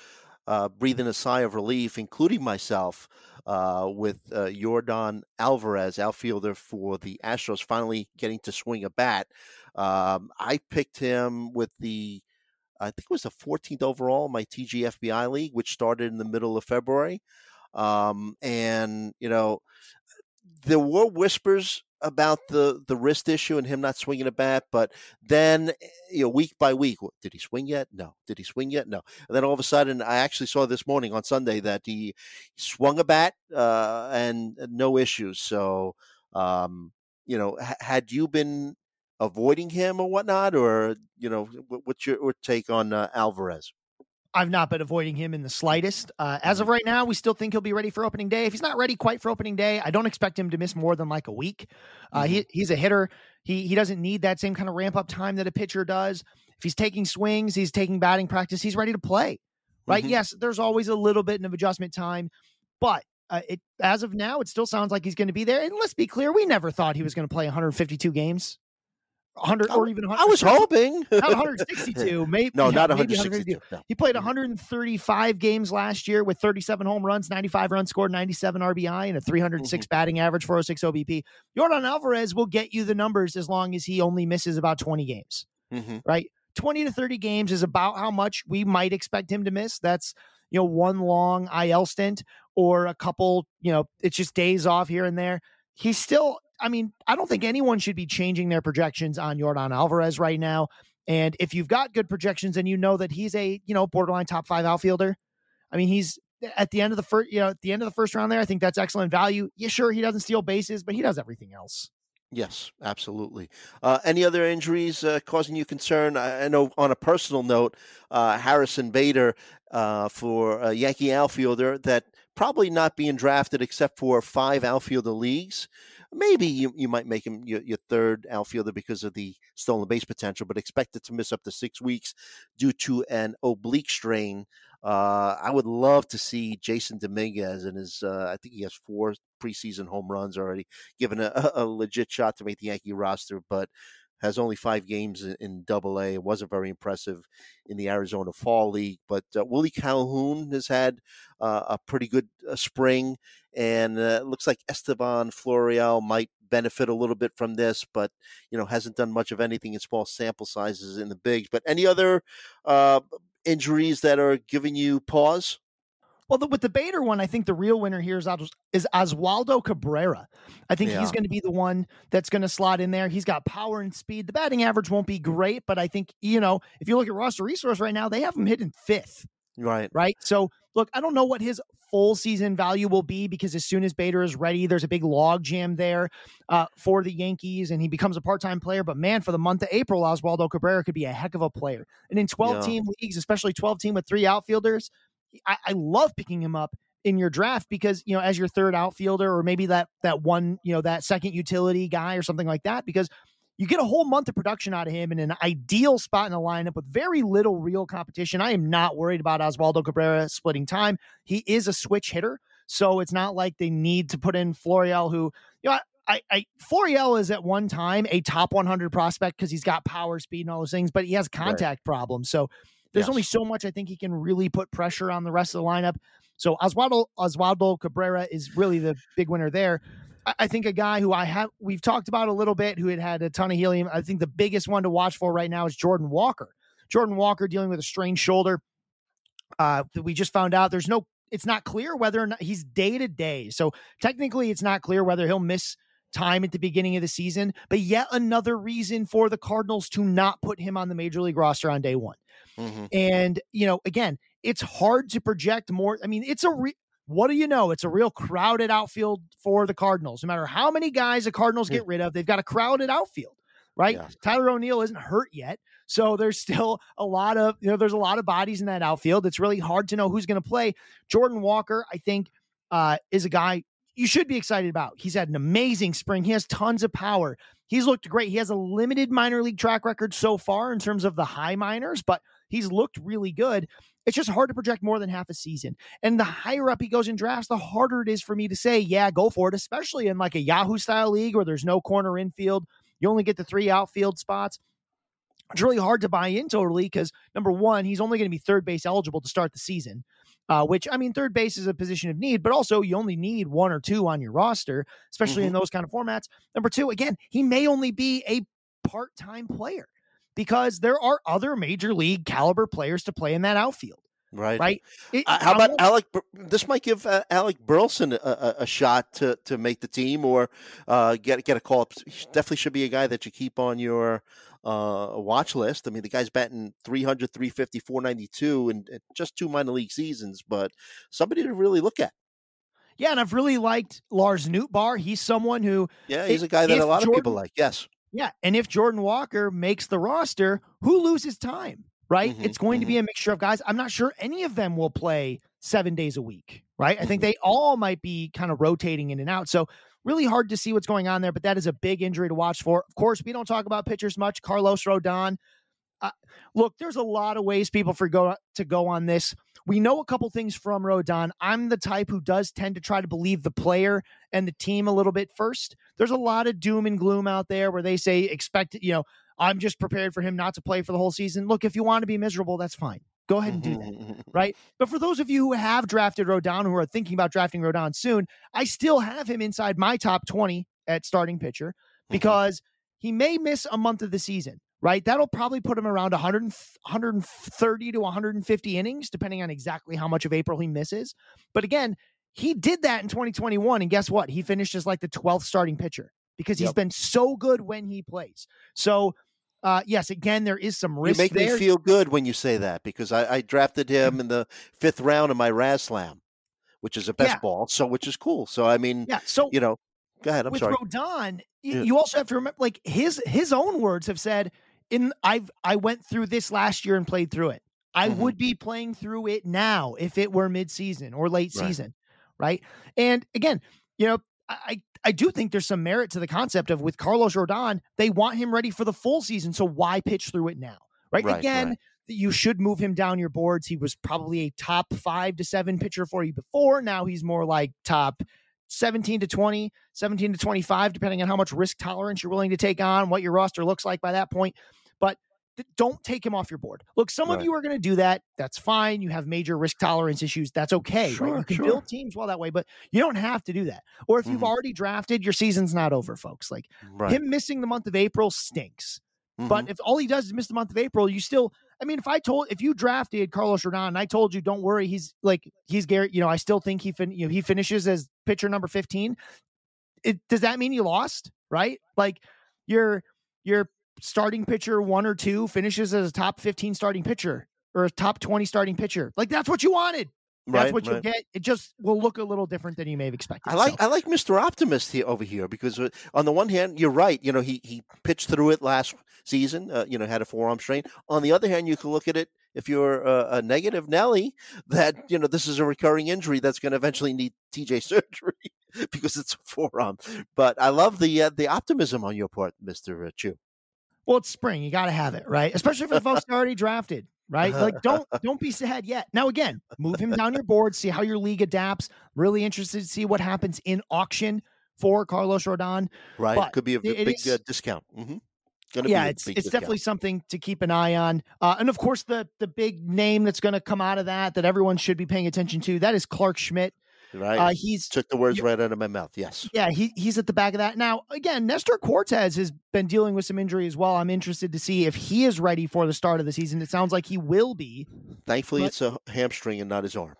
A: uh, breathing a sigh of relief, including myself, uh, with uh, Yordan Alvarez, outfielder for the Astros, finally getting to swing a bat. Um, I picked him with the, I think it was the 14th overall in my TGFBI league, which started in the middle of February. Um, and, you know, there were whispers about the the wrist issue and him not swinging a bat, but then eh, you know week by week, did he swing yet? No. Did he swing yet? No. And then all of a sudden, I actually saw this morning on Sunday that he swung a bat uh, and no issues. So, um, you know, had you been avoiding him or whatnot, or you know, what's your take on uh, Alvarez?
C: I've not been avoiding him in the slightest. Uh, as of mm-hmm. right now, we still think he'll be ready for opening day. If he's not ready quite for opening day, I don't expect him to miss more than like a week. Uh, mm-hmm. he, he's a hitter. He he doesn't need that same kind of ramp up time that a pitcher does. If he's taking swings, he's taking batting practice, he's ready to play. Right? Mm-hmm. Yes, there's always a little bit of adjustment time, but uh, it as of now, it still sounds like he's going to be there. And let's be clear, we never thought he was going to play 152 games. 100 or even 100,
A: I was hoping. *laughs*
C: Not 162 *laughs* maybe
A: no not 162 no.
C: he played 135 games last year with 37 home runs 95 runs scored 97 RBI and a 306 mm-hmm. batting average 406 OBP Yordan Alvarez will get you the numbers as long as he only misses about 20 games mm-hmm. right? 20 to 30 games is about how much we might expect him to miss. That's you know one long IL stint or a couple you know it's just days off here and there. He's still I mean, I don't think anyone should be changing their projections on Yordan Alvarez right now. And if you've got good projections and you know that he's a, you know, borderline top five outfielder, I mean, he's at the end of the first, you know, at the end of the first round there, I think that's excellent value. Yeah, sure, he doesn't steal bases, but he does everything else.
A: Yes, absolutely. Uh, any other injuries uh, causing you concern? I, I, know on a personal note, uh, Harrison Bader uh, for a Yankee outfielder that probably not being drafted except for five outfielder leagues maybe you, you might make him your, your third outfielder because of the stolen base potential, but expected to miss up to six weeks due to an oblique strain. Uh, I would love to see Jasson Dominguez and his. Uh, I think he has four preseason home runs already, given a, *laughs* a legit shot to make the Yankee roster. But has only five games in Double A. It wasn't very impressive in the Arizona Fall League, but uh, Willie Calhoun has had uh, a pretty good uh, spring, and uh, it looks like Estevan Florial might benefit a little bit from this, but you know hasn't done much of anything in small sample sizes in the bigs. But any other uh, injuries that are giving you pause?
C: Well, the, with the Bader one, I think the real winner here is, is Oswaldo Cabrera. I think yeah. he's going to be the one that's going to slot in there. He's got power and speed. The batting average won't be great, but I think, you know, if you look at roster resource right now, they have him hitting fifth.
A: Right.
C: Right. So, look, I don't know what his full season value will be because as soon as Bader is ready, there's a big log jam there uh, for the Yankees and he becomes a part time player. But man, for the month of April, Oswaldo Cabrera could be a heck of a player. And in 12 yeah. team leagues, especially 12 team with three outfielders, I, I love picking him up in your draft because you know as your third outfielder or maybe that that one you know that second utility guy or something like that because you get a whole month of production out of him in an ideal spot in the lineup with very little real competition. I am not worried about Oswaldo Cabrera splitting time. He is a switch hitter, so it's not like they need to put in Florial, who you know. I, I Florial is at one time a top 100 prospect because he's got power, speed, and all those things, but he has contact right. problems. So there's yes. only so much I think he can really put pressure on the rest of the lineup. So Oswaldo Oswaldo Cabrera is really the big winner there. I, think a guy who I have we've talked about a little bit who had had a ton of helium. I think the biggest one to watch for right now is Jordan Walker. Jordan Walker dealing with a strained shoulder. Uh, we just found out there's no. It's not clear whether or not he's day to day. So technically, it's not clear whether he'll miss time at the beginning of the season. But yet another reason for the Cardinals to not put him on the major league roster on day one. Mm-hmm. And you know, again, it's hard to project more. I mean, it's a re- what do you know? It's a real crowded outfield for the Cardinals. No matter how many guys the Cardinals get rid of, they've got a crowded outfield, right? Yeah. Tyler O'Neill isn't hurt yet. So there's still a lot of, you know, there's a lot of bodies in that outfield. It's really hard to know who's going to play. Jordan Walker, I think, uh, is a guy you should be excited about. He's had an amazing spring. He has tons of power. He's looked great. He has a limited minor league track record so far in terms of the high minors, but he's looked really good. It's just hard to project more than half a season. And the higher up he goes in drafts, the harder it is for me to say, yeah, go for it, especially in like a Yahoo style league where there's no corner infield. You only get the three outfield spots it's really hard to buy in totally because number one, he's only going to be third base eligible to start the season. Uh, which I mean, third base is a position of need, but also you only need one or two on your roster, especially mm-hmm. in those kind of formats. Number two, again, he may only be a part time player because there are other major league caliber players to play in that outfield.
A: Right.
C: Right.
A: It, uh, how about Alec? This might give uh, Alec Burleson a, a, a, shot to, to make the team or uh, get get a call. He definitely should be a guy that you keep on your uh, watch list. I mean, the guy's batting 300, 350, 492 in, in just two minor league seasons, but somebody to really look at.
C: Yeah, and I've really liked Lars Nootbaar. He's someone who
A: Yeah, he's a guy that a lot Jordan, of people like. Yes.
C: Yeah, and if Jordan Walker makes the roster, who loses time? Right? Mm-hmm, it's going mm-hmm. to be a mixture of guys. I'm not sure any of them will play 7 days a week, right? I think mm-hmm. they all might be kind of rotating in and out. So really hard to see what's going on there, but that is a big injury to watch for. Of course, we don't talk about pitchers much. Carlos Rodon. Uh, look, there's a lot of ways people for go to go on this. We know a couple things from Rodon. I'm the type who does tend to try to believe the player and the team a little bit first. There's a lot of doom and gloom out there where they say expect, you know, I'm just prepared for him not to play for the whole season. Look, if you want to be miserable, that's fine. Go ahead and do that. Mm-hmm. right. But for those of you who have drafted Rodon, who are thinking about drafting Rodon soon, I still have him inside my top 20 at starting pitcher mm-hmm. because he may miss a month of the season. Right. That'll probably put him around 100, 130 to 150 innings, depending on exactly how much of April he misses. But again, he did that in 2021. And guess what? He finished as like the 12th starting pitcher because he's yep. been so good when he plays. So uh, yes, again, there is some risk.
A: You make
C: there.
A: me feel good when you say that because I, I drafted him in the fifth round of my Raz Slam, which is a best yeah. ball, so which is cool. So I mean, yeah, so you know, go ahead. I'm
C: with
A: sorry.
C: Rodon, yeah. you also have to remember, like his his own words have said, "In I've I went through this last year and played through it. I mm-hmm. would be playing through it now if it were mid season or late right. season, right? And again, you know, I I do think there's some merit to the concept of with Carlos Rodon, they want him ready for the full season. So why pitch through it now? Right. right Again, right. you should move him down your boards. He was probably a top five to seven pitcher for you before. Now he's more like top 17 to 20, 17 to 25, depending on how much risk tolerance you're willing to take on, what your roster looks like by that point. But don't take him off your board. Look, some right. of you are going to do that. That's fine. You have major risk tolerance issues. That's okay. Sure, right? You can sure. build teams well that way, but you don't have to do that. Or if mm-hmm. you've already drafted, your season's not over, folks. Like right. him missing the month of April stinks. Mm-hmm. But if all he does is miss the month of April, you still, I mean, if I told, if you drafted Carlos Rodon and I told you, don't worry, he's like, he's Garrett, you know, I still think he, fin- you know, he finishes as pitcher number 15. It, does that mean you lost? Right? Like you're, you're starting pitcher one or two finishes as a top 15 starting pitcher or a top 20 starting pitcher. Like that's what you wanted. That's right, what you right. get. It just will look a little different than you may have expected.
A: I like so. I like Mr. Optimist here over here because uh, on the one hand, you're right. You know, he he pitched through it last season. Uh, you know, had a forearm strain. On the other hand, you can look at it if you're a, a negative Nelly *laughs* that you know this is a recurring injury that's going to eventually need TJ *laughs* surgery because it's a forearm. But I love the uh, the optimism on your part, Mister uh, Chu.
C: Well, it's spring. You got to have it, right? Especially for the folks already drafted, right? Like, *laughs* don't don't be sad yet. Now, again, move him down your board. See how your league adapts. Really interested to see what happens in auction for Carlos Rodon.
A: Right, but could be a big is, uh, discount. Mm-hmm.
C: Yeah,
A: be
C: it's it's
A: discount.
C: definitely something to keep an eye on. Uh, and of course, the the big name that's going to come out of that that everyone should be paying attention to that is Clarke Schmidt.
A: Right.
C: Uh, he's
A: Took the words right out of my mouth. Yes.
C: yeah, he he's at the back of that now. Again, Nestor Cortes has been dealing with some injury as well. I'm interested to see if he is ready for the start of the season. It sounds like he will be.
A: Thankfully,
C: But-
A: it's a hamstring and not his arm.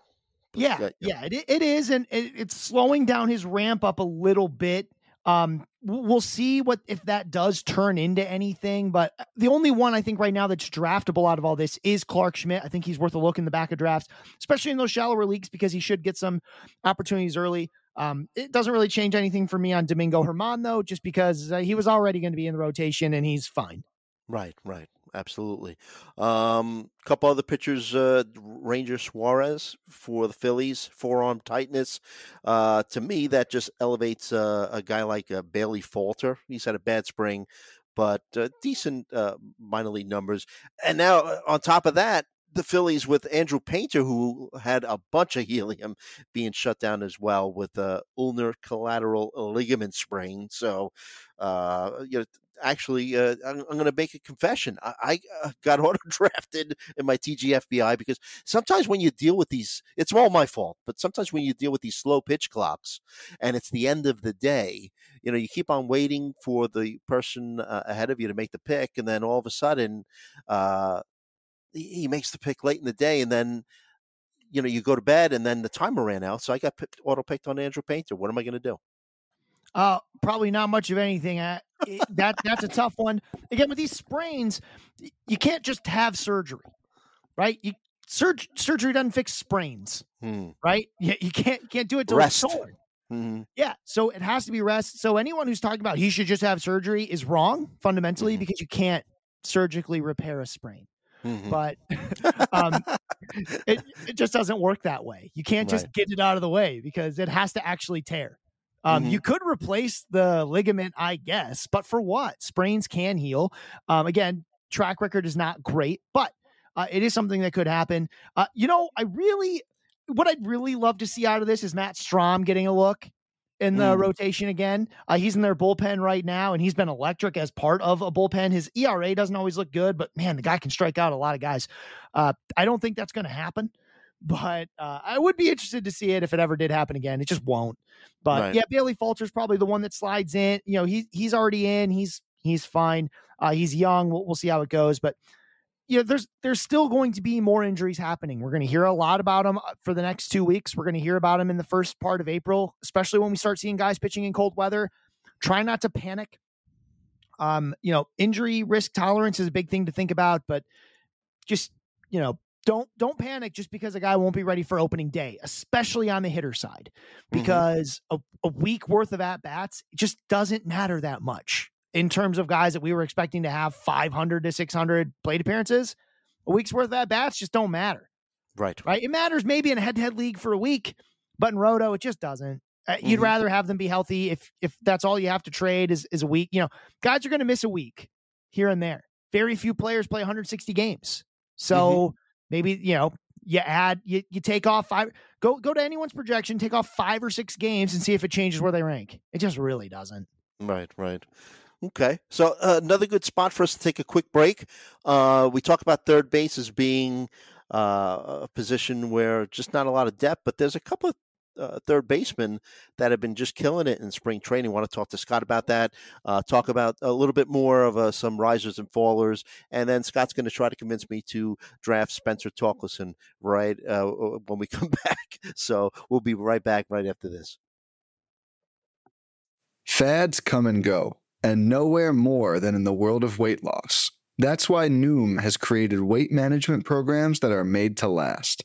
A: But,
C: Yeah,
A: uh,
C: yeah, it, it is, and it, it's slowing down his ramp up a little bit. Um, we'll see what if that does turn into anything. But uh, the only one I think right now that's draftable out of all this is Clarke Schmidt. I think he's worth a look in the back of drafts, especially in those shallower leagues because he should get some opportunities early. Um, it doesn't really change anything for me on Domingo German though, just because uh, he was already going to be in the rotation and he's fine.
A: Right, right, absolutely. Um, couple other pitchers, uh, Ranger Suarez for the Phillies, forearm tightness. Uh, to me, that just elevates uh, a guy like uh, Bailey Falter. He's had a bad spring, but uh, decent uh, minor league numbers. And now, on top of that, the Phillies with Andrew Painter, who had a bunch of *laughs* helium being shut down as well with a ulnar collateral ligament sprain. So, uh, you know, actually, uh, I'm, I'm going to make a confession. I, I uh, got *laughs* auto drafted in my TGFBI because sometimes when you deal with these, it's all my fault, but sometimes when you deal with these slow pitch clocks and it's the end of the day, you know, you keep on waiting for the person uh, ahead of you to make the pick, and then all of a sudden, uh, he, makes the pick late in the day, and then. You know, you go to bed, and then the timer ran out, so I got auto picked on Andrew Painter. What am I going to do?
C: Uh, probably not much of anything. Uh, it- that that's a tough one. Again, with these sprains, you can't just have surgery, right? You surg- surgery doesn't fix sprains,
A: Hmm.
C: right? You, you can't you can't do it till it's
A: Rest.
C: torn.
A: Mhm.
C: Yeah, so it has to be rest. So anyone who's talking about he should just have surgery is wrong fundamentally
A: Mhm.
C: because you can't surgically repair a sprain.
A: Mhm.
C: But *laughs* um, it it just doesn't work that way. You can't just
A: Right.
C: get it out of the way because it has to actually tear. Um,
A: Mhm.
C: You could replace the ligament, I guess, but for what? Sprains can heal. Um, again, track record is not great, but uh, it is something that could happen. Uh, you know, I really, what I'd really love to see out of this is Matt Strahm getting a look in the
A: Mm.
C: rotation again. Uh, he's in their bullpen right now, and he's been electric as part of a bullpen. His ERA doesn't always look good, but man, the guy can strike out a lot of guys. Uh, I don't think that's going to happen, but uh, I would be interested to see it if it ever did happen again. It just won't. But
A: Right.
C: yeah, Bailey Falter's probably the one that slides in. You know, he's he's already in. He's he's fine. Uh, he's young. We'll, we'll see how it goes, but you know, there's there's still going to be more injuries happening. We're going to hear a lot about them for the next two weeks. We're going to hear about them in the first part of April, especially when we start seeing guys pitching in cold weather. Try not to panic. Um, you know, injury risk tolerance is a big thing to think about, but just you know, don't don't panic just because a guy won't be ready for opening day, especially on the hitter side,
A: Mhm.
C: because a, a week worth of at bats just doesn't matter that much in terms of guys that we were expecting to have 500 to 600 plate appearances. A week's worth of at bats just don't matter,
A: Right.
C: right? It matters maybe in a head to head league for a week, but in Roto, it just doesn't. Uh, You'd
A: Mhm.
C: rather have them be healthy if if that's all you have to trade is is a week. You know, guys are going to miss a week here and there. Very few players play 160 games, so maybe you know you add you you take off five. Go go to anyone's projection, take off five or six games, and see if it changes where they rank. It just really doesn't.
A: Right, right. Okay. So uh, another good spot for us to take a quick break. Uh, we talk about third base as being uh, a position where just not a lot of depth, but there's a couple of uh, third basemen that have been just killing it in spring training. Want to talk to Scott about that? Uh, talk about a little bit more of uh, some risers and fallers, and then Scott's going to try to convince me to draft Spencer Torkelson right uh, when we *laughs* come back. So we'll be right back right after this.
D: Fads come and go, and nowhere more than in the world of weight loss. That's why Noom has created weight management programs that are made to last.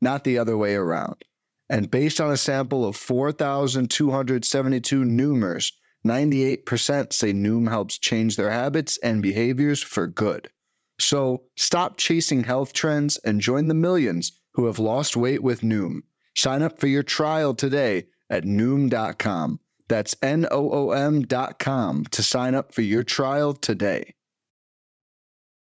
D: not the other way around. And based on a sample of 4,272 Noomers, 98% say Noom helps change their habits and behaviors for good. So stop chasing health trends and join the millions who have lost weight with Noom. Sign up for your trial today at Noom.com. That's N O O M.com to sign up for your trial today.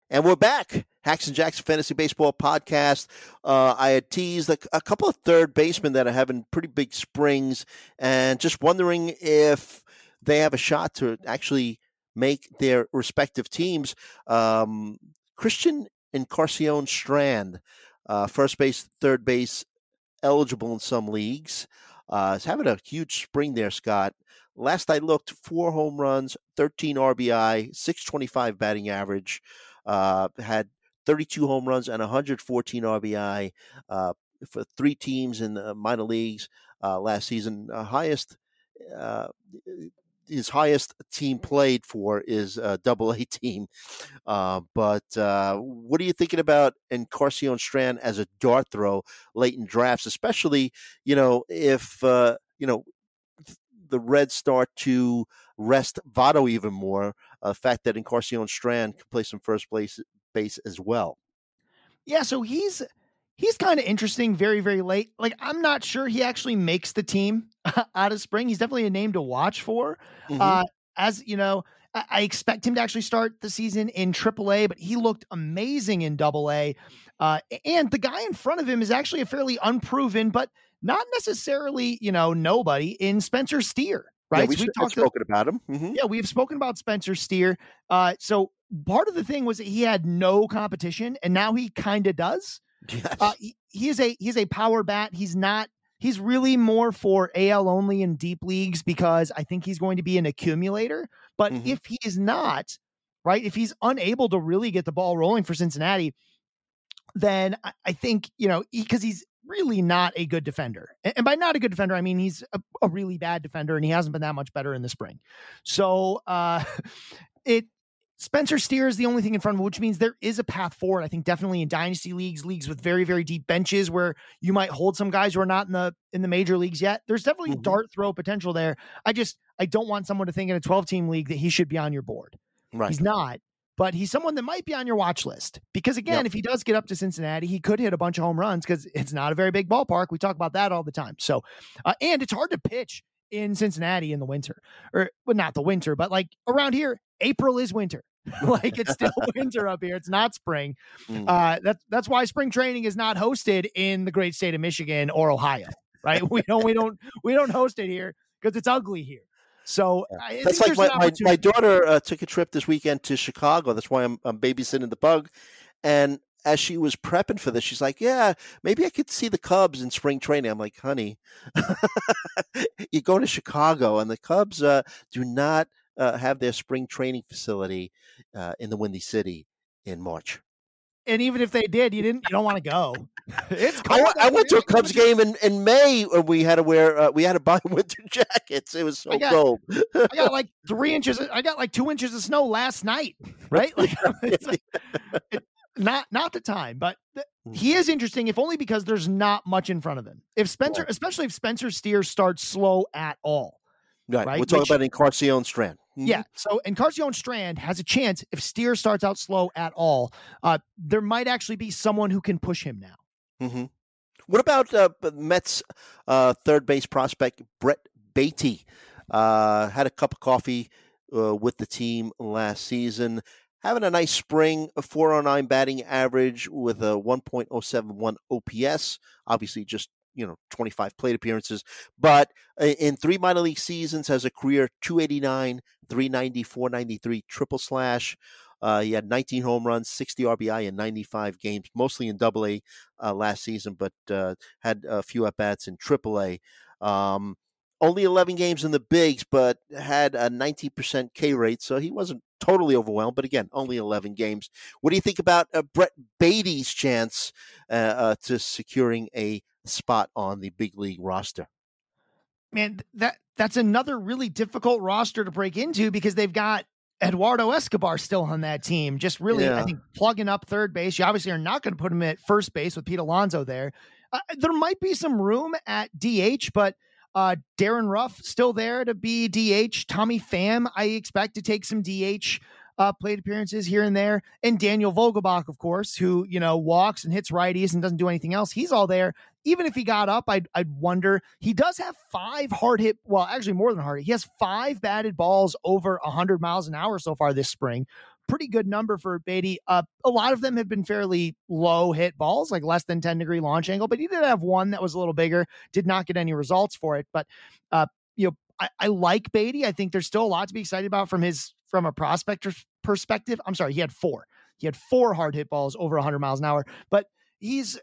A: And we're back. Hacks and Jacks Fantasy Baseball Podcast. Uh, I had teased a, a, couple of third basemen that are having pretty big springs, and just wondering if they have a shot to actually make their respective teams. Um, Christian Encarnacion Strand, uh, first base, third base, eligible in some leagues. Uh, is having a huge spring there, Scott. Last I looked, four home runs, 13 RBI, 625 batting average. Uh, had 32 home runs and 114 RBI uh, for three teams in the minor leagues uh, last season. Uh, highest uh, his highest team played for is a double A *laughs* team. Uh, but uh, what are you thinking about Encarnacion Strand as a dart throw late in drafts, especially, you know, if, uh, you know, the Reds start to rest Votto even more, the fact that Encarnacion Strand can play some first place as well.
C: Yeah, so he's he's kind of interesting very very late like i'm not sure he actually makes the team *laughs* out of spring he's definitely a name to watch for mm-hmm. uh, as you know I, I, expect him to actually start the season in aaa but he looked amazing in double a uh, and the guy in front of him is actually a fairly unproven but not necessarily you know nobody in spencer steer right
A: yeah, we, so we talked spoken to, about him
C: mm-hmm. yeah we've spoken about spencer steer uh, so part of the thing was that he had no competition and now he kind of does Yes. Uh, he, he is a he's a power bat. He's not he's really more for AL only in deep leagues because I think he's going to be an accumulator. But mm-hmm. if he is not, right, if he's unable to really get the ball rolling for Cincinnati, then I, I think, you know, because he, he's really not a good defender. And, by not a good defender, I mean he's a, a, really bad defender and he hasn't been that much better in the spring. So uh *laughs* it Spencer Steer is the only thing in front of him, which means there is a path forward. I think definitely in dynasty leagues, leagues with very, very deep benches where you might hold some guys who are not in the in the major leagues yet. There's definitely mm-hmm. dart throw potential there. I just I don't want someone to think in a 12 team league that he should be on your board. Right. He's not, but he's someone that might be on your watch list. Because again, yep. if he does get up to Cincinnati, he could hit a bunch of home runs because it's not a very big ballpark. We talk about that all the time. So, uh, and it's hard to pitch in Cincinnati in the winter, or well, not the winter, but like around here, April is winter. *laughs* like it's still *laughs* winter up here. It's not spring. Mm. Uh, that's that's why spring training is not hosted in the great state of Michigan or Ohio. Right? we don't we don't we don't host it here because it's ugly here. So
A: yeah. that's like my, my, my, daughter uh, took a trip this weekend to Chicago. That's why I'm, I'm babysitting the bug, and as she was prepping for this, she's like, "Yeah, maybe I could see the Cubs in spring training." I'm like, "Honey, *laughs* you go to Chicago, and the Cubs uh, do not uh, have their spring training facility uh, in the Windy City in March.
C: And even if they did, you didn't. You don't want to go. *laughs* It's
A: I, I, went to a Cubs game in, in May, and we had to wear uh, we had to *laughs* buy winter jackets. It was so got, cold.
C: I got like three inches. I got like two inches of snow last night. Right, like, not not the time, but th- he is interesting, if only because there's not much in front of him. If Spencer, especially if Spencer Steer starts slow at all,
A: right? right? We'll talk Which, about Encarnacion Strand.
C: Mm-hmm. Yeah. So Encarnacion Strand has a chance if Steer starts out slow at all. Uh, there might actually be someone who can push him now.
A: Mm-hmm. What about uh, Mets uh, third base prospect Brett Baty? Uh, had a cup of coffee uh, with the team last season. Having a nice spring, a 409 batting average with a 1.071 OPS. Obviously, just you know 25 plate appearances but in three minor league seasons has a career 289 390 493 triple slash uh, he had 19 home runs 60 rbi in 95 games mostly in double a uh, last season but uh, had a few at bats in triple a um, only 11 games in the bigs but had a 90% k rate so he wasn't totally overwhelmed but again only 11 games what do you think about uh, brett Baty's chance uh, uh, to securing a spot on the big league roster.
C: Man, that that's another really difficult roster to break into because they've got Eduardo Escobar still on that team. Just really, yeah. I think plugging up third base. You obviously are not going to put him at first base with Pete Alonso there. Uh, there might be some room at DH, but Uh, Darin Ruf still there to be DH. Tommy Pham, I expect to take some DH uh, plate appearances here and there. And Daniel Vogelbach, of course, who, you know, walks and hits righties and doesn't do anything else. He's all there. Even if he got up, I'd, I'd wonder. He does have five hard hit, well, actually more than hard. He has five batted balls over 100 miles an hour so far this spring. Pretty good number for Baty. Uh, a lot of them have been fairly low hit balls, like less than 10 degree launch angle, but he did have one that was a little bigger, did not get any results for it. But, uh, you know, I, I like Baty. I think there's still a lot to be excited about from his from a prospector's perspective. I'm sorry, he had four. He had four hard hit balls over 100 miles an hour, but he's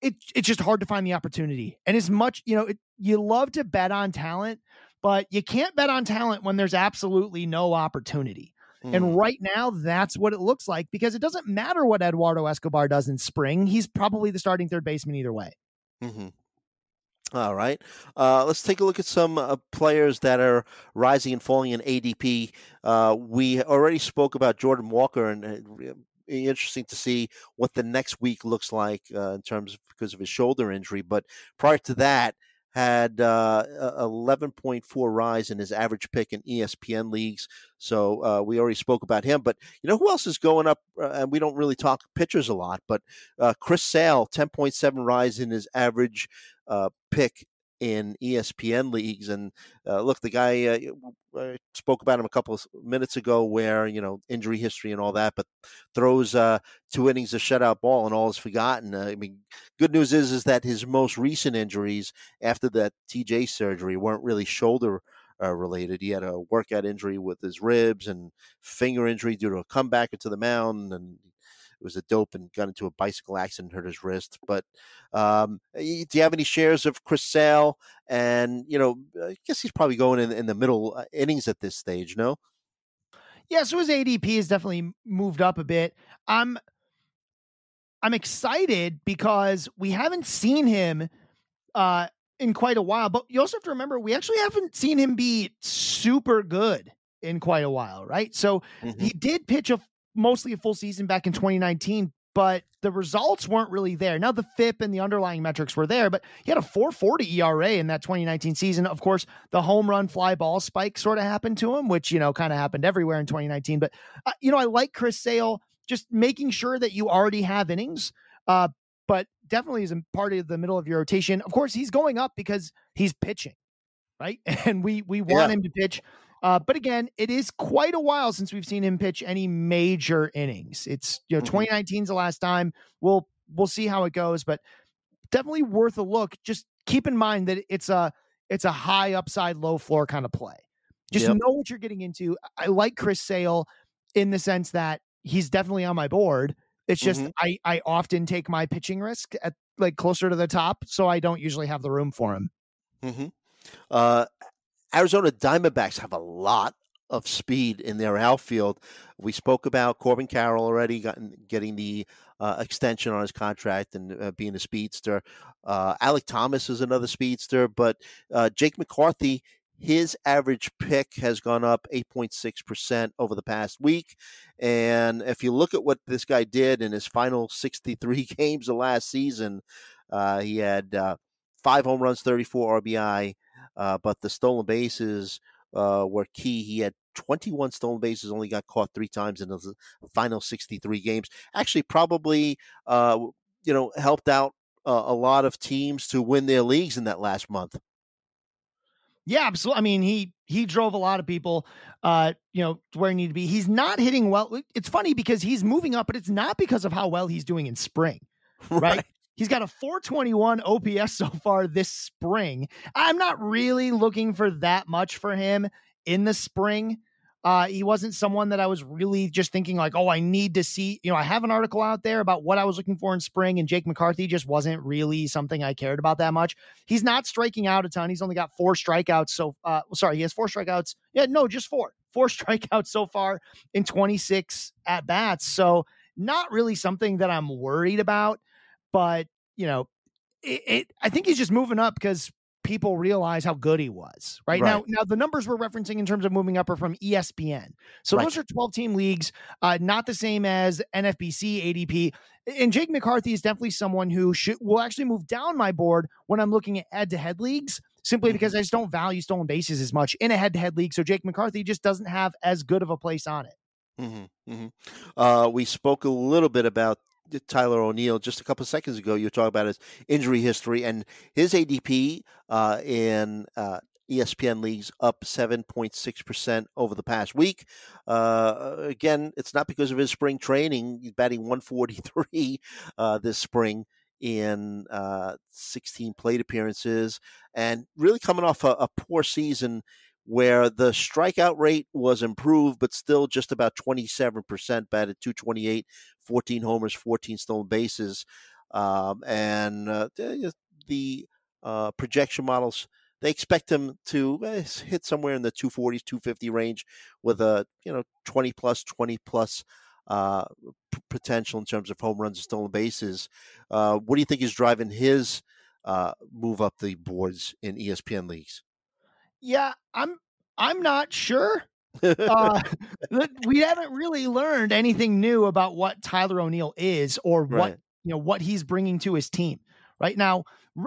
C: it, it's just hard to find the opportunity. And as much, you know, it, you love to bet on talent, but you can't bet on talent when there's absolutely no opportunity. Mm. And right now, that's what it looks like because it doesn't matter what Eduardo Escobar does in spring. He's probably the starting third baseman either way.
A: Mm-hmm. All right. Uh, let's take a look at some uh, players that are rising and falling in ADP. Uh, we already spoke about Jordan Walker, and uh, interesting to see what the next week looks like uh, in terms of because of his shoulder injury. But prior to that, had uh, 11.4 rise in his average pick in ESPN leagues. So uh, we already spoke about him. But you know who else is going up? Uh, and we don't really talk pitchers a lot, but uh, Chris Sale, 10.7 rise in his average uh, pick in ESPN leagues. And uh, look, the guy uh, I spoke about him a couple of minutes ago, where you know injury history and all that, but throws uh, two innings of shutout ball and all is forgotten. Uh, I mean, good news is is that his most recent injuries after that TJ surgery weren't really shoulder. Uh, related. He had a workout injury with his ribs and finger injury due to a comeback into the mound, and it was a dope and got into a bicycle accident, hurt his wrist. But um, do you have any shares of Chris Sale? And you know, I guess he's probably going in, in the middle uh, innings at this stage. No.
C: Yeah, so his ADP has definitely moved up a bit. I'm I'm excited because we haven't seen him uh, in quite a while. But you also have to remember we actually haven't seen him be super good in quite a while, right? So mm-hmm. he did pitch a mostly a full season back in 2019, but the results weren't really there. Now the FIP and the underlying metrics were there, but he had a 440 ERA in that 2019 season. Of course, the home run fly ball spike sort of happened to him, which, you know, kind of happened everywhere in 2019. But, uh, you know, I like Chris Sale just making sure that you already have innings. Uh, but definitely is a part of the middle of your rotation. Of course, he's going up because he's pitching, right? *laughs* And we we want yeah. him to pitch uh, but again, it is quite a while since we've seen him pitch any major innings. It's you know, 2019 is the last time. We'll we'll see how it goes, but definitely worth a look. Just keep in mind that it's a it's a high upside, low floor kind of play. Just yep. know what you're getting into. I like Chris Sale in the sense that he's definitely on my board. It's just mm-hmm. I I often take my pitching risk at like closer to the top, so I don't usually have the room for him.
A: Mm-hmm. Uh, Arizona Diamondbacks have a lot of speed in their outfield. We spoke about Corbin Carroll already gotten, getting the uh, extension on his contract and uh, being a speedster. Uh, Alek Thomas is another speedster, but uh, Jake McCarthy, his average pick has gone up 8.6% over the past week. And if you look at what this guy did in his final 63 *laughs* games of last season, uh, he had uh, five home runs, 34 RBI uh, but the stolen bases uh, were key. He had 21 stolen bases, only got caught three times in the final 63 games. Actually, probably uh, you know helped out uh, a lot of teams to win their leagues in that last month.
C: Yeah, absolutely. I mean, he he drove a lot of people, uh, you know, to where he needed to be. He's not hitting well. It's funny because he's moving up, but it's not because of how well he's doing in spring, *laughs* right? right. He's got a 421 OPS so far this spring. I'm not really looking for that much for him in the spring. Uh, he wasn't someone that I was really just thinking like, oh, I need to see. You know, I have an article out there about what I was looking for in spring, and Jake McCarthy just wasn't really something I cared about that much. He's not striking out a ton. He's only got four strikeouts. So, uh, sorry, he has four strikeouts. Yeah, no, just four. Four *laughs* strikeouts so far in 26 at bats. So, not really something that I'm worried about but you know, it, it, I think he's just moving up because people realize how good he was. Right? right, now, now the numbers we're referencing in terms of moving up are from ESPN. So right. those are 12 team leagues, uh, not the same as NFBC ADP. And Jake McCarthy is definitely someone who should will actually move down my board when I'm looking at head to head leagues simply
A: Mhm.
C: because I just don't value stolen bases as much in a head to head league. So Jake McCarthy just doesn't have as good of a place on it.
A: Mm-hmm, hmm Uh, we spoke a little bit about Tyler O'Neill just a couple seconds ago. You were talking about his injury history and his ADP uh, in uh, ESPN leagues up 7.6% over the past week. Uh, again, it's not because of his spring training. He's batting 143 uh, this spring in uh, 16 plate appearances and really coming off a, a poor season where the strikeout rate was improved, but still just about 27%, batted 228, 14 homers, 14 stolen bases. Um, and uh, the, uh, projection models, they expect him to eh, hit somewhere in the 240s, 250 range with a, you know, 20 plus, 20 plus uh, p- potential in terms of home runs and stolen bases. Uh, what do you think is driving his uh, move up the boards in ESPN leagues?
C: Yeah, I'm I'm not sure. Uh, *laughs* that we haven't really learned anything new about what Tyler O'Neill is or what
A: Right.
C: you know what he's bringing to his team. Right now,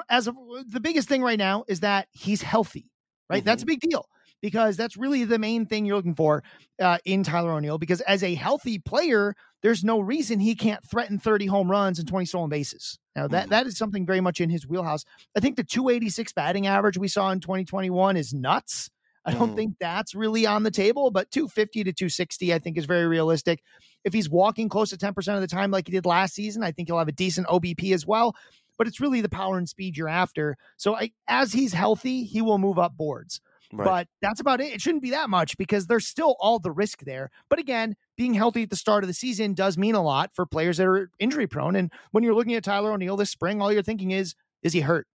C: as of the biggest thing right now is that he's healthy. Right, that's a big deal because that's really the main thing you're looking for uh, in Tyler O'Neill. Because as a healthy player, there's no reason he can't threaten 30 home runs and 20 stolen bases. Now that
A: Mhm.
C: that is something very much in his wheelhouse. I think the 286 batting average we saw in 2021 is nuts. I don't
A: Mhm.
C: think that's really on the table, but 250 to 260, I think, is very realistic. If he's walking close to 10% of the time like he did last season, I think he'll have a decent OBP as well. But it's really the power and speed you're after. So I, as he's healthy, he will move up boards.
A: Right.
C: But that's about it. It shouldn't be that much because there's still all the risk there. But again, being healthy at the start of the season does mean a lot for players that are injury prone. And when you're looking at Tyler O'Neill this spring, all you're thinking is, is he hurt?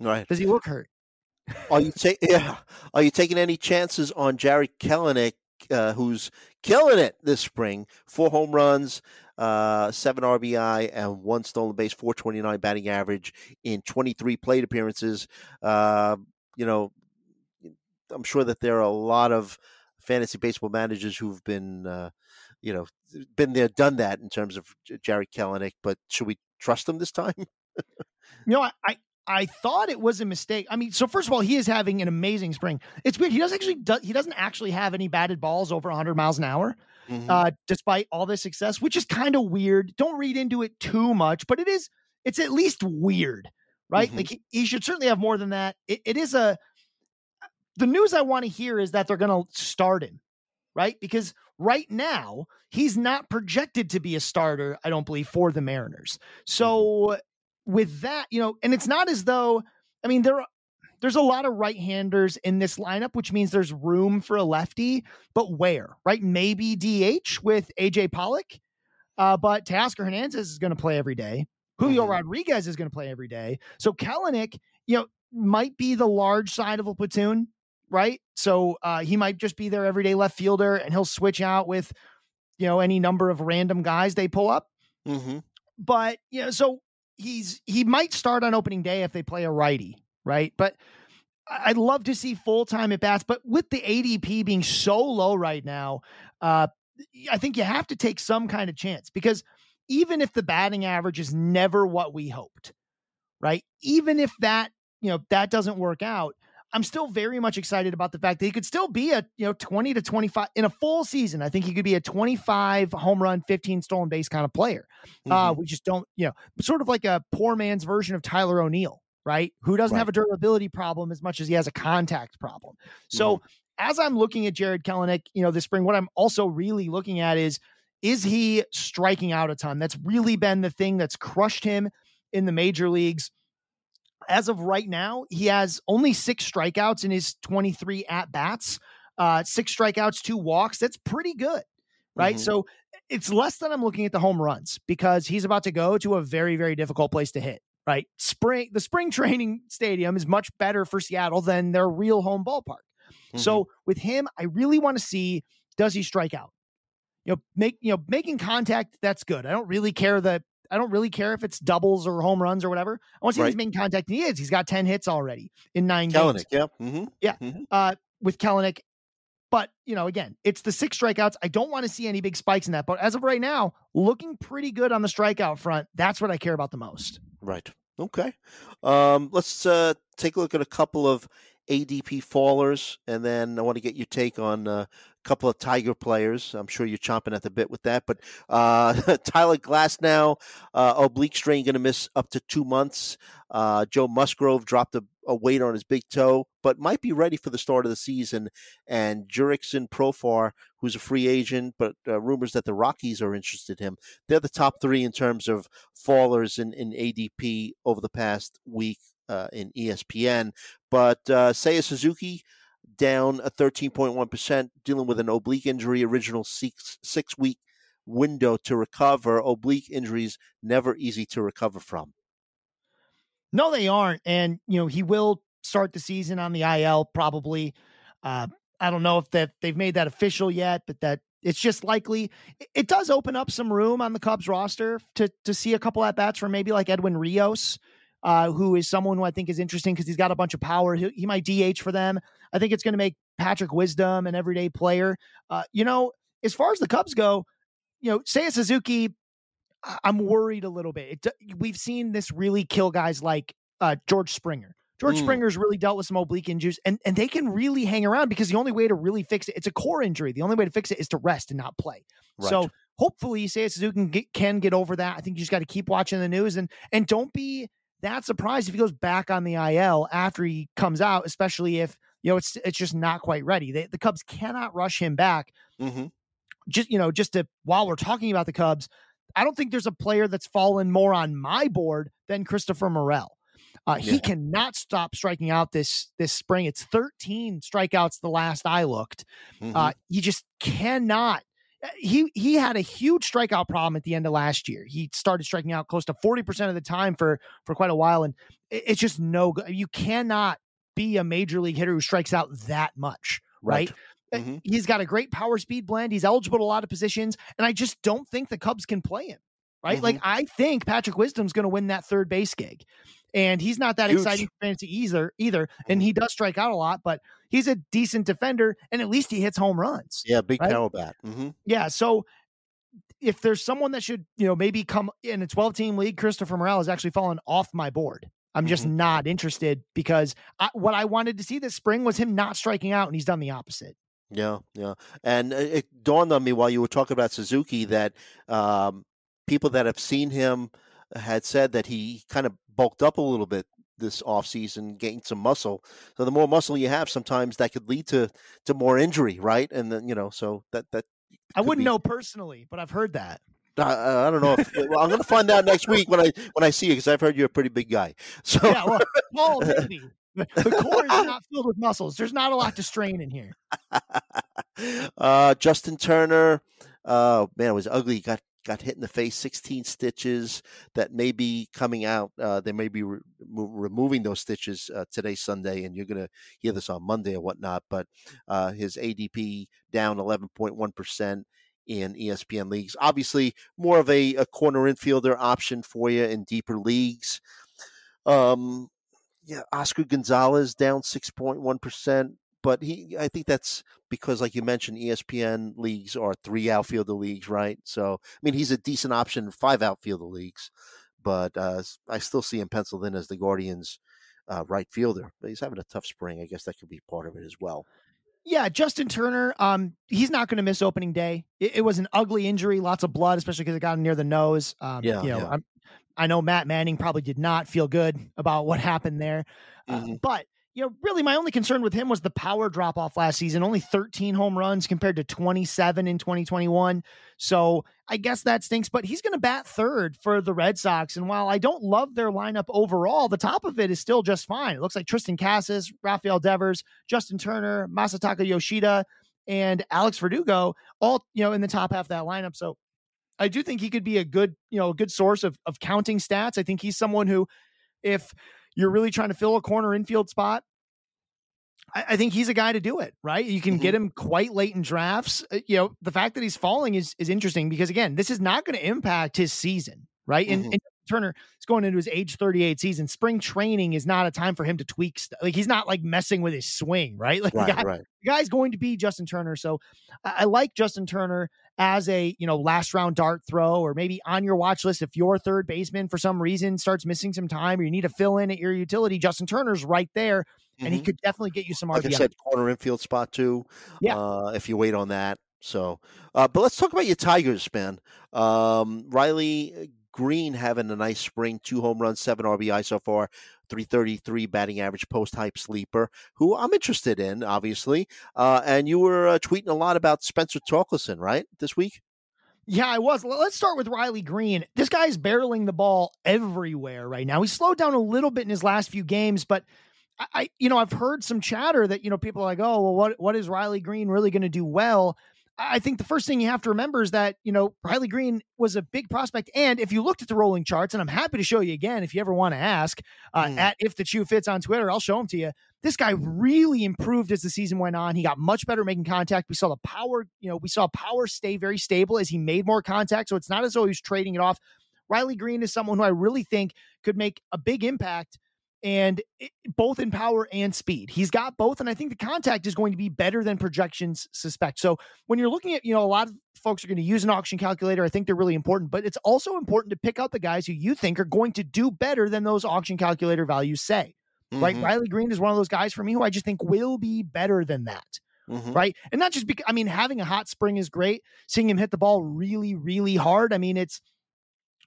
A: right.
C: Does he look hurt?
A: Are you ta- yeah? Are you taking any chances on Jarred Kelenic, uh, who's killing it this spring? Four home runs, uh, seven RBI, and one stolen base, four twenty nine batting average in twenty three plate appearances. Uh, you know, I'm sure that there are a lot of fantasy baseball managers who've been, uh, you know, been there, done that in terms of J- Jarred Kelenic. But should we trust him this time?
C: You know, I, I I thought it was a mistake. I mean, so first of all, he is having an amazing spring. It's weird. He doesn't actually do, he doesn't actually have any batted balls over 100 miles an hour,
A: Mhm.
C: uh, despite all this success, which is kind of weird. Don't read into it too much, but it is. It's at least weird, right?
A: Mhm.
C: Like he, he should certainly have more than that. It, it is a. The news I want to hear is that they're going to start him, right? Because right now he's not projected to be a starter. I don't believe for the Mariners. So with that, you know, and it's not as though I mean there are there's a lot of right-handers in this lineup, which means there's room for a lefty, but where? Right? Maybe DH with AJ Pollock. Uh, but Teoscar Hernandez is going to play every day. Julio
A: Mhm.
C: Rodriguez is going to play every day. So Kelenic, you know, might be the large side of a platoon, right? So uh, he might just be their everyday left fielder, and he'll switch out with, you know, any number of random guys they pull up
A: Mhm.
C: but you know, so he's he might start on opening day if they play a righty, right? But I'd love to see full time at bats, but with the ADP being so low right now, uh, I think you have to take some kind of chance because even if the batting average is never what we hoped, right? Even if that you know that doesn't work out, I'm still very much excited about the fact that he could still be a you know 20 to 25 in a full season. I think he could be a 25 home run, 15 stolen base kind of player. Uh,
A: Mhm.
C: we just don't, you know, sort of like a poor man's version of Tyler O'Neill, right? Who doesn't
A: Right.
C: have a durability problem as much as he has a contact problem. So as I'm looking at Jarred Kelenic, you know, this spring, what I'm also really looking at is is he striking out a ton? That's really been the thing that's crushed him in the major leagues. As of right now, he has only six strikeouts in his 23 at bats, uh, six strikeouts, two walks. That's pretty good, right?
A: Mhm.
C: So it's less than I'm looking at the home runs because he's about to go to a very, very difficult place to hit, right? Spring, the spring *laughs* training stadium is much better for Seattle than their real home ballpark.
A: Mhm.
C: So with him, I really want to see does he strike out? You know, make you know making contact. That's good. I don't really care that. I don't really care if it's doubles or home runs or whatever. I want to see if he's
A: Right.
C: making contact. And he is. He's got ten hits already in nine games
A: Kelenic, yeah. Mm-hmm.
C: uh, with Kelenic. But you know, again, it's the six strikeouts. I don't want to see any big spikes in that. But as of right now, looking pretty good on the strikeout front. That's what I care about the most.
A: Right. Okay. Um, let's uh, take a look at a couple of ADP fallers, and then I want to get your take on uh, a couple of Tiger players. I'm sure you're chomping at the bit with that. But uh, *laughs* Tyler Glasnow, uh, oblique strain, going to miss up to two months. Uh, Joe Musgrove dropped a, a, weight on his big toe, but might be ready for the start of the season. And Jurickson Profar, who's a free agent, but uh, rumors that the Rockies are interested in him. They're the top three in terms of fallers in, in ADP over the past week uh, in ESPN. But uh, Seiya Suzuki down a 13.1%, dealing with an oblique injury, original six, six week window to recover. Oblique injuries never easy to recover from.
C: No, they aren't. And, you know, he will start the season on the IL probably. Uh, I don't know if that they've made that official yet, but that it's just likely. It does open up some room on the Cubs roster to to see a couple at bats for maybe like Edwin Rios, uh, who is someone who I think is interesting because he's got a bunch of power. He, he might DH for them. I think it's going to make Patrick Wisdom an everyday player. Uh, you know, as far as the Cubs go, you know, Seiya Suzuki, I'm worried a little bit. It, we've seen this really kill guys like uh, George Springer. George mm. Springer's really dealt with some oblique injuries, and, and they can really hang around because the only way to really fix it, it's a core injury. The only way to fix it is to rest and not play. Right. So hopefully, Seiya Suzuki can get, can get over that. I think you just got to keep watching the news and and don't be that surprised if he goes back on the IL after he comes out, especially if you know it's it's just not quite ready. They, the Cubs cannot rush him back. Mm-hmm. Just you know, just to while we're talking about the Cubs, I don't think there's a player that's fallen more on my board than Christopher Morel. Uh, yeah. He cannot stop striking out this this spring. It's 13 strikeouts the last I looked. Mm-hmm. Uh, he just cannot uh, he he had a huge strikeout problem at the end of last year. He started striking out close to 40% of the time for for quite a while and it's just no good. You cannot be a major league hitter who strikes out that much, right? right. Uh, mm-hmm. He's got a great power speed blend. He's eligible to a lot of positions and I just don't think the Cubs can play him. Right? Mm-hmm. Like I think Patrick Wisdom's going to win that third base gig and he's not that Huge. exciting fantasy either either and he does strike out a lot but he's a decent defender and at least he hits home runs
A: yeah big right? power bat mm-hmm.
C: yeah so if there's someone that should you know maybe come in a 12 team league christopher morel has actually fallen off my board i'm just mm-hmm. not interested because I, what i wanted to see this spring was him not striking out and he's done the opposite
A: yeah yeah and it dawned on me while you were talking about suzuki that um, people that have seen him had said that he kind of bulked up a little bit this offseason, gained some muscle. So the more muscle you have, sometimes that could lead to to more injury, right? And then you know, so that that
C: I wouldn't be... know personally, but I've heard that.
A: I, I don't know. If, well, I'm going to find out next week when I when I see you because I've heard you're a pretty big guy. *laughs* So yeah, well,
C: Paul, *laughs* maybe the core is not filled with muscles. There's not a lot to *laughs* strain in here.
A: Uh, Justin Turner, oh man, it was ugly. Got got hit in the face, 16 stitches that may be coming out. Uh, they may be re- removing those stitches uh, today, Sunday, and you're going to hear this on Monday or whatnot. But uh, his ADP down 11.1% in ESPN leagues. Obviously, more of a, a corner infielder option for you in deeper leagues. Um, yeah, Oscar Gonzalez down 6.1% but he I think that's because like you mentioned ESPN leagues are three outfielder leagues, right? So I mean he's a decent option in five outfielder leagues, but uh, I still see him penciled in as the Guardians uh, right fielder. But he's having a tough spring. I guess that could be part of it as well.
C: Yeah, Justin Turner, um, he's not going to miss opening day. It, it, was an ugly injury, lots of blood, especially because it got him near the nose. Um, yeah, you know, yeah. i know Matt Manning probably did not feel good about what happened there, uh, mm-hmm. but you know, really my only concern with him was the power drop off last season. Only 13 home runs compared to 27 in 2021. So I guess that stinks, but he's going to bat third for the Red Sox. And while I don't love their lineup overall, the top of it is still just fine. It looks like Triston Casas, Rafael Devers, Justin Turner, Masataka Yoshida, and Alex Verdugo all, you know, in the top half of that lineup. So I do think he could be a good, you know, a good source of, of counting stats. I think he's someone who, if you're really trying to fill a corner infield spot, I, I think he's a guy to do it, right? You can mm-hmm. get him quite late in drafts. Uh, you know, the fact that he's falling is is interesting because again, this is not going to impact his season, right? Mm-hmm. And, and, Turner is going into his age 38 season. Spring training is not a time for him to tweak stuff. Like he's not like messing with his swing, right? *laughs* Like
A: Right,
C: the, guy,
A: right.
C: the guy's going to be Justin Turner. So I, I like Justin Turner as a you know last round dart throw or maybe on your watch list if your third baseman for some reason starts missing some time or you need to fill in at your utility justin turner's right there and he
A: Mhm.
C: could definitely get you some
A: like I said, corner infield spot too.
C: Yeah.
A: Uh, if you wait on that. So, uh, but let's talk about your Tigers, man. Um, Riley Greene having a nice spring, two home runs, seven RBI so far, 333 batting average, post hype sleeper, who I'm interested in, obviously. Uh, and you were uh, tweeting a lot about Spencer Torkelson, right, this week?
C: Yeah, I was. Let's start with Riley Greene. This guy's barreling the ball everywhere right now. He slowed down a little bit in his last few games, but I, you know, I've heard some chatter that you know people are like, oh, well, what what is Riley Greene really going to do well? I think the first thing you have to remember is that you know Riley Greene was a big prospect, and if you looked at the rolling charts, and I'm happy to show you again if you ever want to ask uh,
A: Mm.
C: at if the Chu fits on Twitter, I'll show them to you. This guy really improved as the season went on. He got much better making contact. We saw the power, you know, we saw power stay very stable as he made more contact. So it's not as though he was trading it off. Riley Greene is someone who I really think could make a big impact and it, both in power and speed. He's got both and I think the contact is going to be better than projections suspect. So when you're looking at, you know, a lot of folks are going to use an auction calculator, I think they're really important, but it's also important to pick out the guys who you think are going to do better than those auction calculator values say. Right?
A: Mhm,
C: Riley Greene is one of those guys for me who I just think will be better than that
A: mhm.
C: right? And not just because I mean, having a hot spring is great. Seeing him hit the ball really, really hard. I mean, it's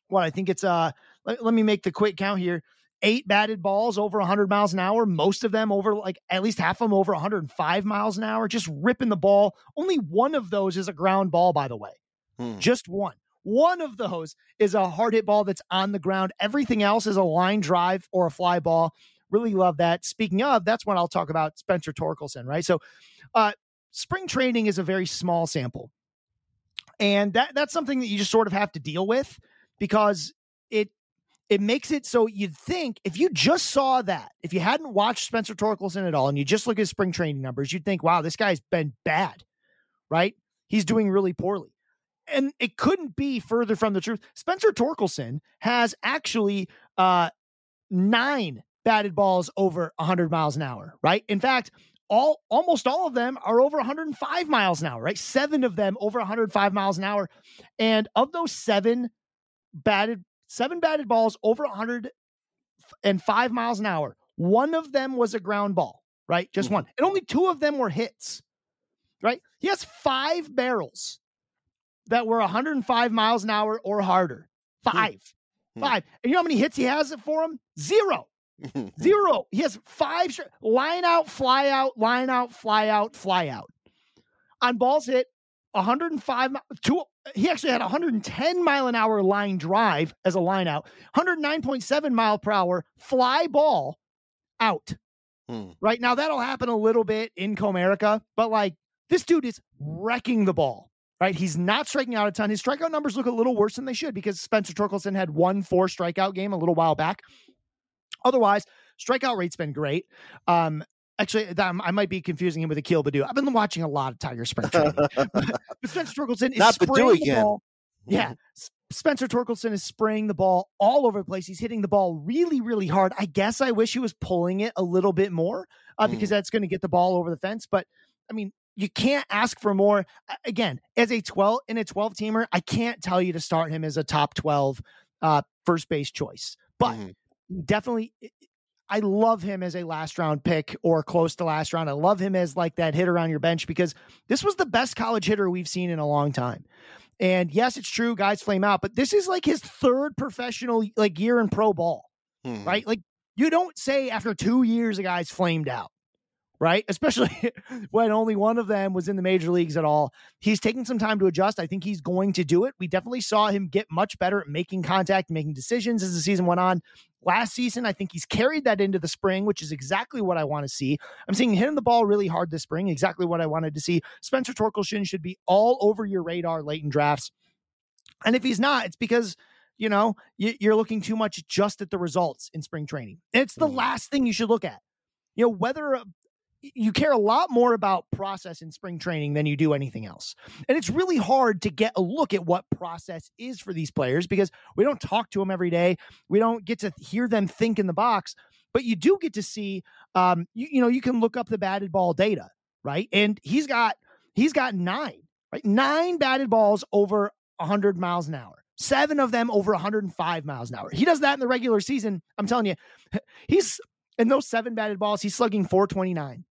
C: what I think it's uh let, let me make the quick count here. Eight batted balls over 100 miles an hour, most of them over like at least half of them over 105 miles an hour, just ripping the ball. Only one of those is a ground ball, by the way.
A: Hmm.
C: Just one. One of those is a hard hit ball that's on the ground. Everything else is a line drive or a fly ball. Really love that. Speaking of, that's when I'll talk about Spencer Torkelson, right? So, uh, spring training is a very small sample, and that that's something that you just sort of have to deal with because it it makes it so you'd think if you just saw that, if you hadn't watched Spencer Torkelson at all, and you just look at his spring training numbers, you'd think, wow, this guy's been bad, right? He's doing really poorly and it couldn't be further from the truth. Spencer Torkelson has actually uh, nine batted balls over 100 miles an hour, right? In fact, all almost all of them are over 105 miles an hour, right? Seven of them over 105 miles an hour, and of those seven batted seven batted balls over 105 miles an hour, one of them was a ground ball, right? Just
A: Mhm.
C: one, and only two of them were hits, right? He has five barrels that were 105 miles an hour or harder. Five.
A: Hmm.
C: Five. And you know how many hits he has it for him? Zero. *laughs* Zero. He has five sh- line out, fly out, line out, fly out, fly out. On balls hit 105 mi- two he actually had 110 mile an hour line drive as a line out, 109.7 mile per hour fly ball out.
A: Hmm.
C: Right now, that'll happen a little bit in Comerica, but like this dude is wrecking the ball. Right, he's not striking out a ton. His strikeout numbers look a little worse than they should because Spencer Torkelson had one four strikeout game a little while back. Otherwise, strikeout rate's been great. Um, actually, I might be confusing him with Akil Baddoo. I've been watching a lot of Tiger spring *laughs* training. but Spencer Torkelson is
A: Not Baddoo
C: spraying the
A: again.
C: ball. Yeah, Spencer Torkelson is spraying the ball all over the place. He's hitting the ball really, really hard. I guess I wish he was pulling it a little bit more uh, because that's going to get the ball over the fence. But I mean, you can't ask for more. Again, as a 12 in a 12 teamer, I can't tell you to start him as a top 12 uh, first base choice. But
A: Mhm.
C: definitely I love him as a last round pick or close to last round. I love him as like that hitter on your bench because this was the best college hitter we've seen in a long time. And yes, it's true, guys flame out, but this is like his third professional like year in pro ball,
A: Mhm.
C: right? Like you don't say after two years a guy's flamed out, right? *laughs* Especially when only one of them was in the major leagues at all. He's taking some time to adjust. I think he's going to do it. We definitely saw him get much better at making contact, making decisions as the season went on. Last season, I think he's carried that into the spring, which is exactly what I want to see. I'm seeing him hitting the ball really hard this spring, exactly what I wanted to see. Spencer Torkelson should be all over your radar late in drafts. And if he's not, it's because you know you, you're looking too much just at the results in spring training. It's the
A: Mhm.
C: last thing you should look at. You know whether a, you care a lot more about process in spring training than you do anything else. And it's really hard to get a look at what process is for these players because we don't talk to them every day. We don't get to hear them think in the box, but you do get to see, um, you, you know, you can look up the batted ball data, right? And he's got, he's got nine, right? Nine batted balls over 100 miles an hour seven of them over 105 miles an hour. He does that in the regular season. I'm telling you, *laughs* he's in those seven batted balls, he's slugging 429.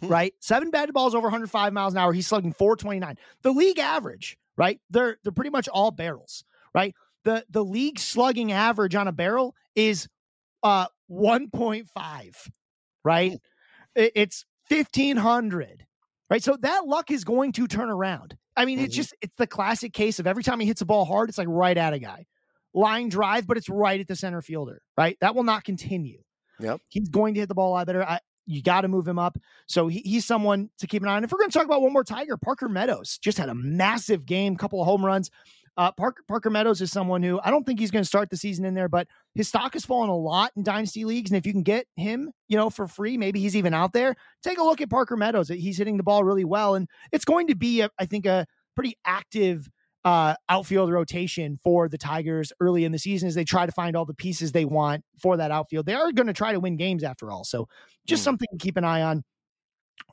C: Hmm. Right? Seven batted balls over 105 miles an hour, he's slugging 429. The league average, right? They're they're pretty much all barrels, right? The the league slugging average on a barrel is uh 1.5, right? Hmm. It, it's 1500 right? So that luck is going to turn around. I mean, mm-hmm. it's just it's the classic case of every time he hits a ball hard, it's like right at a guy. Line drive, but it's right at the center fielder, right? That will not continue.
A: Yep.
C: He's going to hit the ball a lot better. I, you got to move him up. So he, he's someone to keep an eye on. If we're going to talk about one more Tiger, Parker Meadows just had a massive game, couple of home runs. Uh, Parker, Parker Meadows is someone who I don't think he's going to start the season in there, but his stock has fallen a lot in dynasty leagues. And if you can get him, you know, for free, maybe he's even out there. Take a look at Parker Meadows. He's hitting the ball really well, and it's going to be, a, I think, a pretty active uh, outfield rotation for the Tigers early in the season as they try to find all the pieces they want for that outfield. They are going to try to win games after all. So just mm. something to keep an eye on.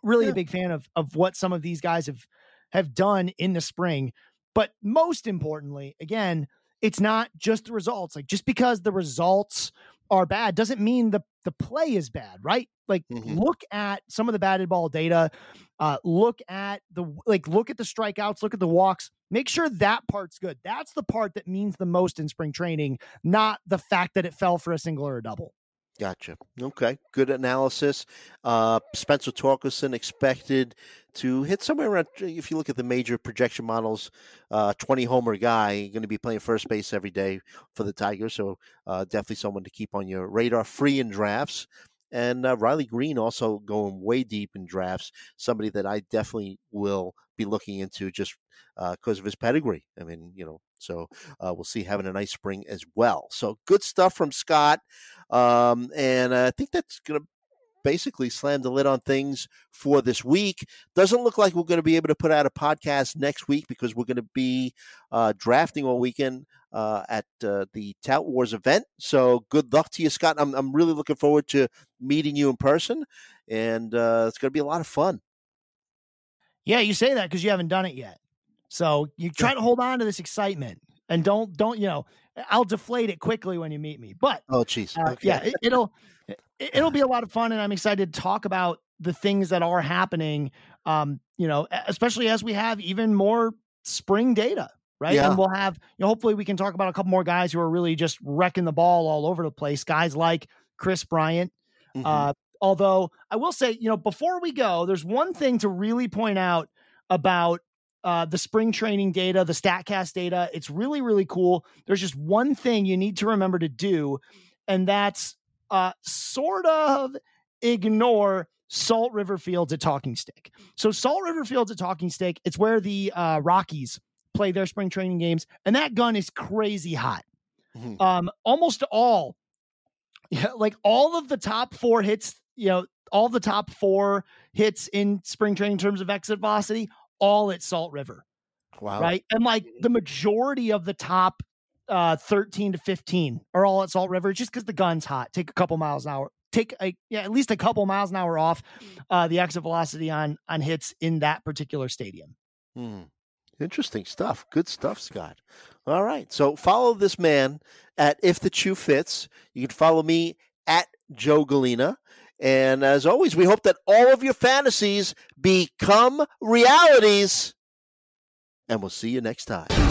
C: Really yeah. a big fan of of what some of these guys have have done in the spring. But most importantly, again, it's not just the results. Like just because the results are bad doesn't mean the the play is bad, right? Like mm-hmm. look at some of the batted ball data, uh, look at the like look at the strikeouts, look at the walks. Make sure that part's good. That's the part that means the most in spring training, not the fact that it fell for a single or a double.
A: Gotcha. Okay. Good analysis. Uh, Spencer Torkelson expected to hit somewhere around, if you look at the major projection models, uh, 20 homer guy, going to be playing first base every day for the Tigers. So uh, definitely someone to keep on your radar, free in drafts. And uh, Riley Greene also going way deep in drafts, somebody that I definitely will be looking into just because uh, of his pedigree. I mean, you know, so uh, we'll see having a nice spring as well. So good stuff from Scott. Um, and I think that's going to basically slam the lid on things for this week. Doesn't look like we're going to be able to put out a podcast next week because we're going to be uh, drafting all weekend uh, at uh, the Tout Wars event. So good luck to you, Scott. I'm, I'm really looking forward to meeting you in person, and uh, it's going to be a lot of fun.
C: Yeah, you say that because you haven't done it yet. So you try to hold on to this excitement and don't don't you know I'll deflate it quickly when you meet me. But
A: oh, jeez,
C: uh, okay. yeah, it, will it'll be a lot of fun, and I'm excited to talk about the things that are happening. Um, you know, especially as we have even more spring data, right? Yeah. And we'll have you know, hopefully we can talk about a couple more guys who are really just wrecking the ball all over the place. Guys like Kris Bryant. Mm-hmm. Uh, although I will say, you know, before we go, there's one thing to really point out about uh, the spring training data, the StatCast data. It's really, really cool. There's just one thing you need to remember to do, and that's uh, sort of ignore Salt River Fields at Talking Stick. So, Salt River Fields at Talking Stick, it's where the uh, Rockies play their spring training games, and that gun is crazy hot. Mm-hmm. Um, almost all, *laughs* yeah, like all of the top four hits, you know, all the top four hits in spring training in terms of exit velocity all at Salt River.
A: Wow.
C: Right. And like the majority of the top uh 13 to 15 are all at Salt River just because the gun's hot. Take a couple miles an hour. Take a yeah, at least a couple miles an hour off uh the exit velocity on on hits in that particular stadium.
A: Hmm. Interesting stuff. Good stuff, Scott. All right. So follow this man at If the Chu Fits. You can follow me at Joe Gallina. And as always, we hope that all of your fantasies become realities. And we'll see you next time.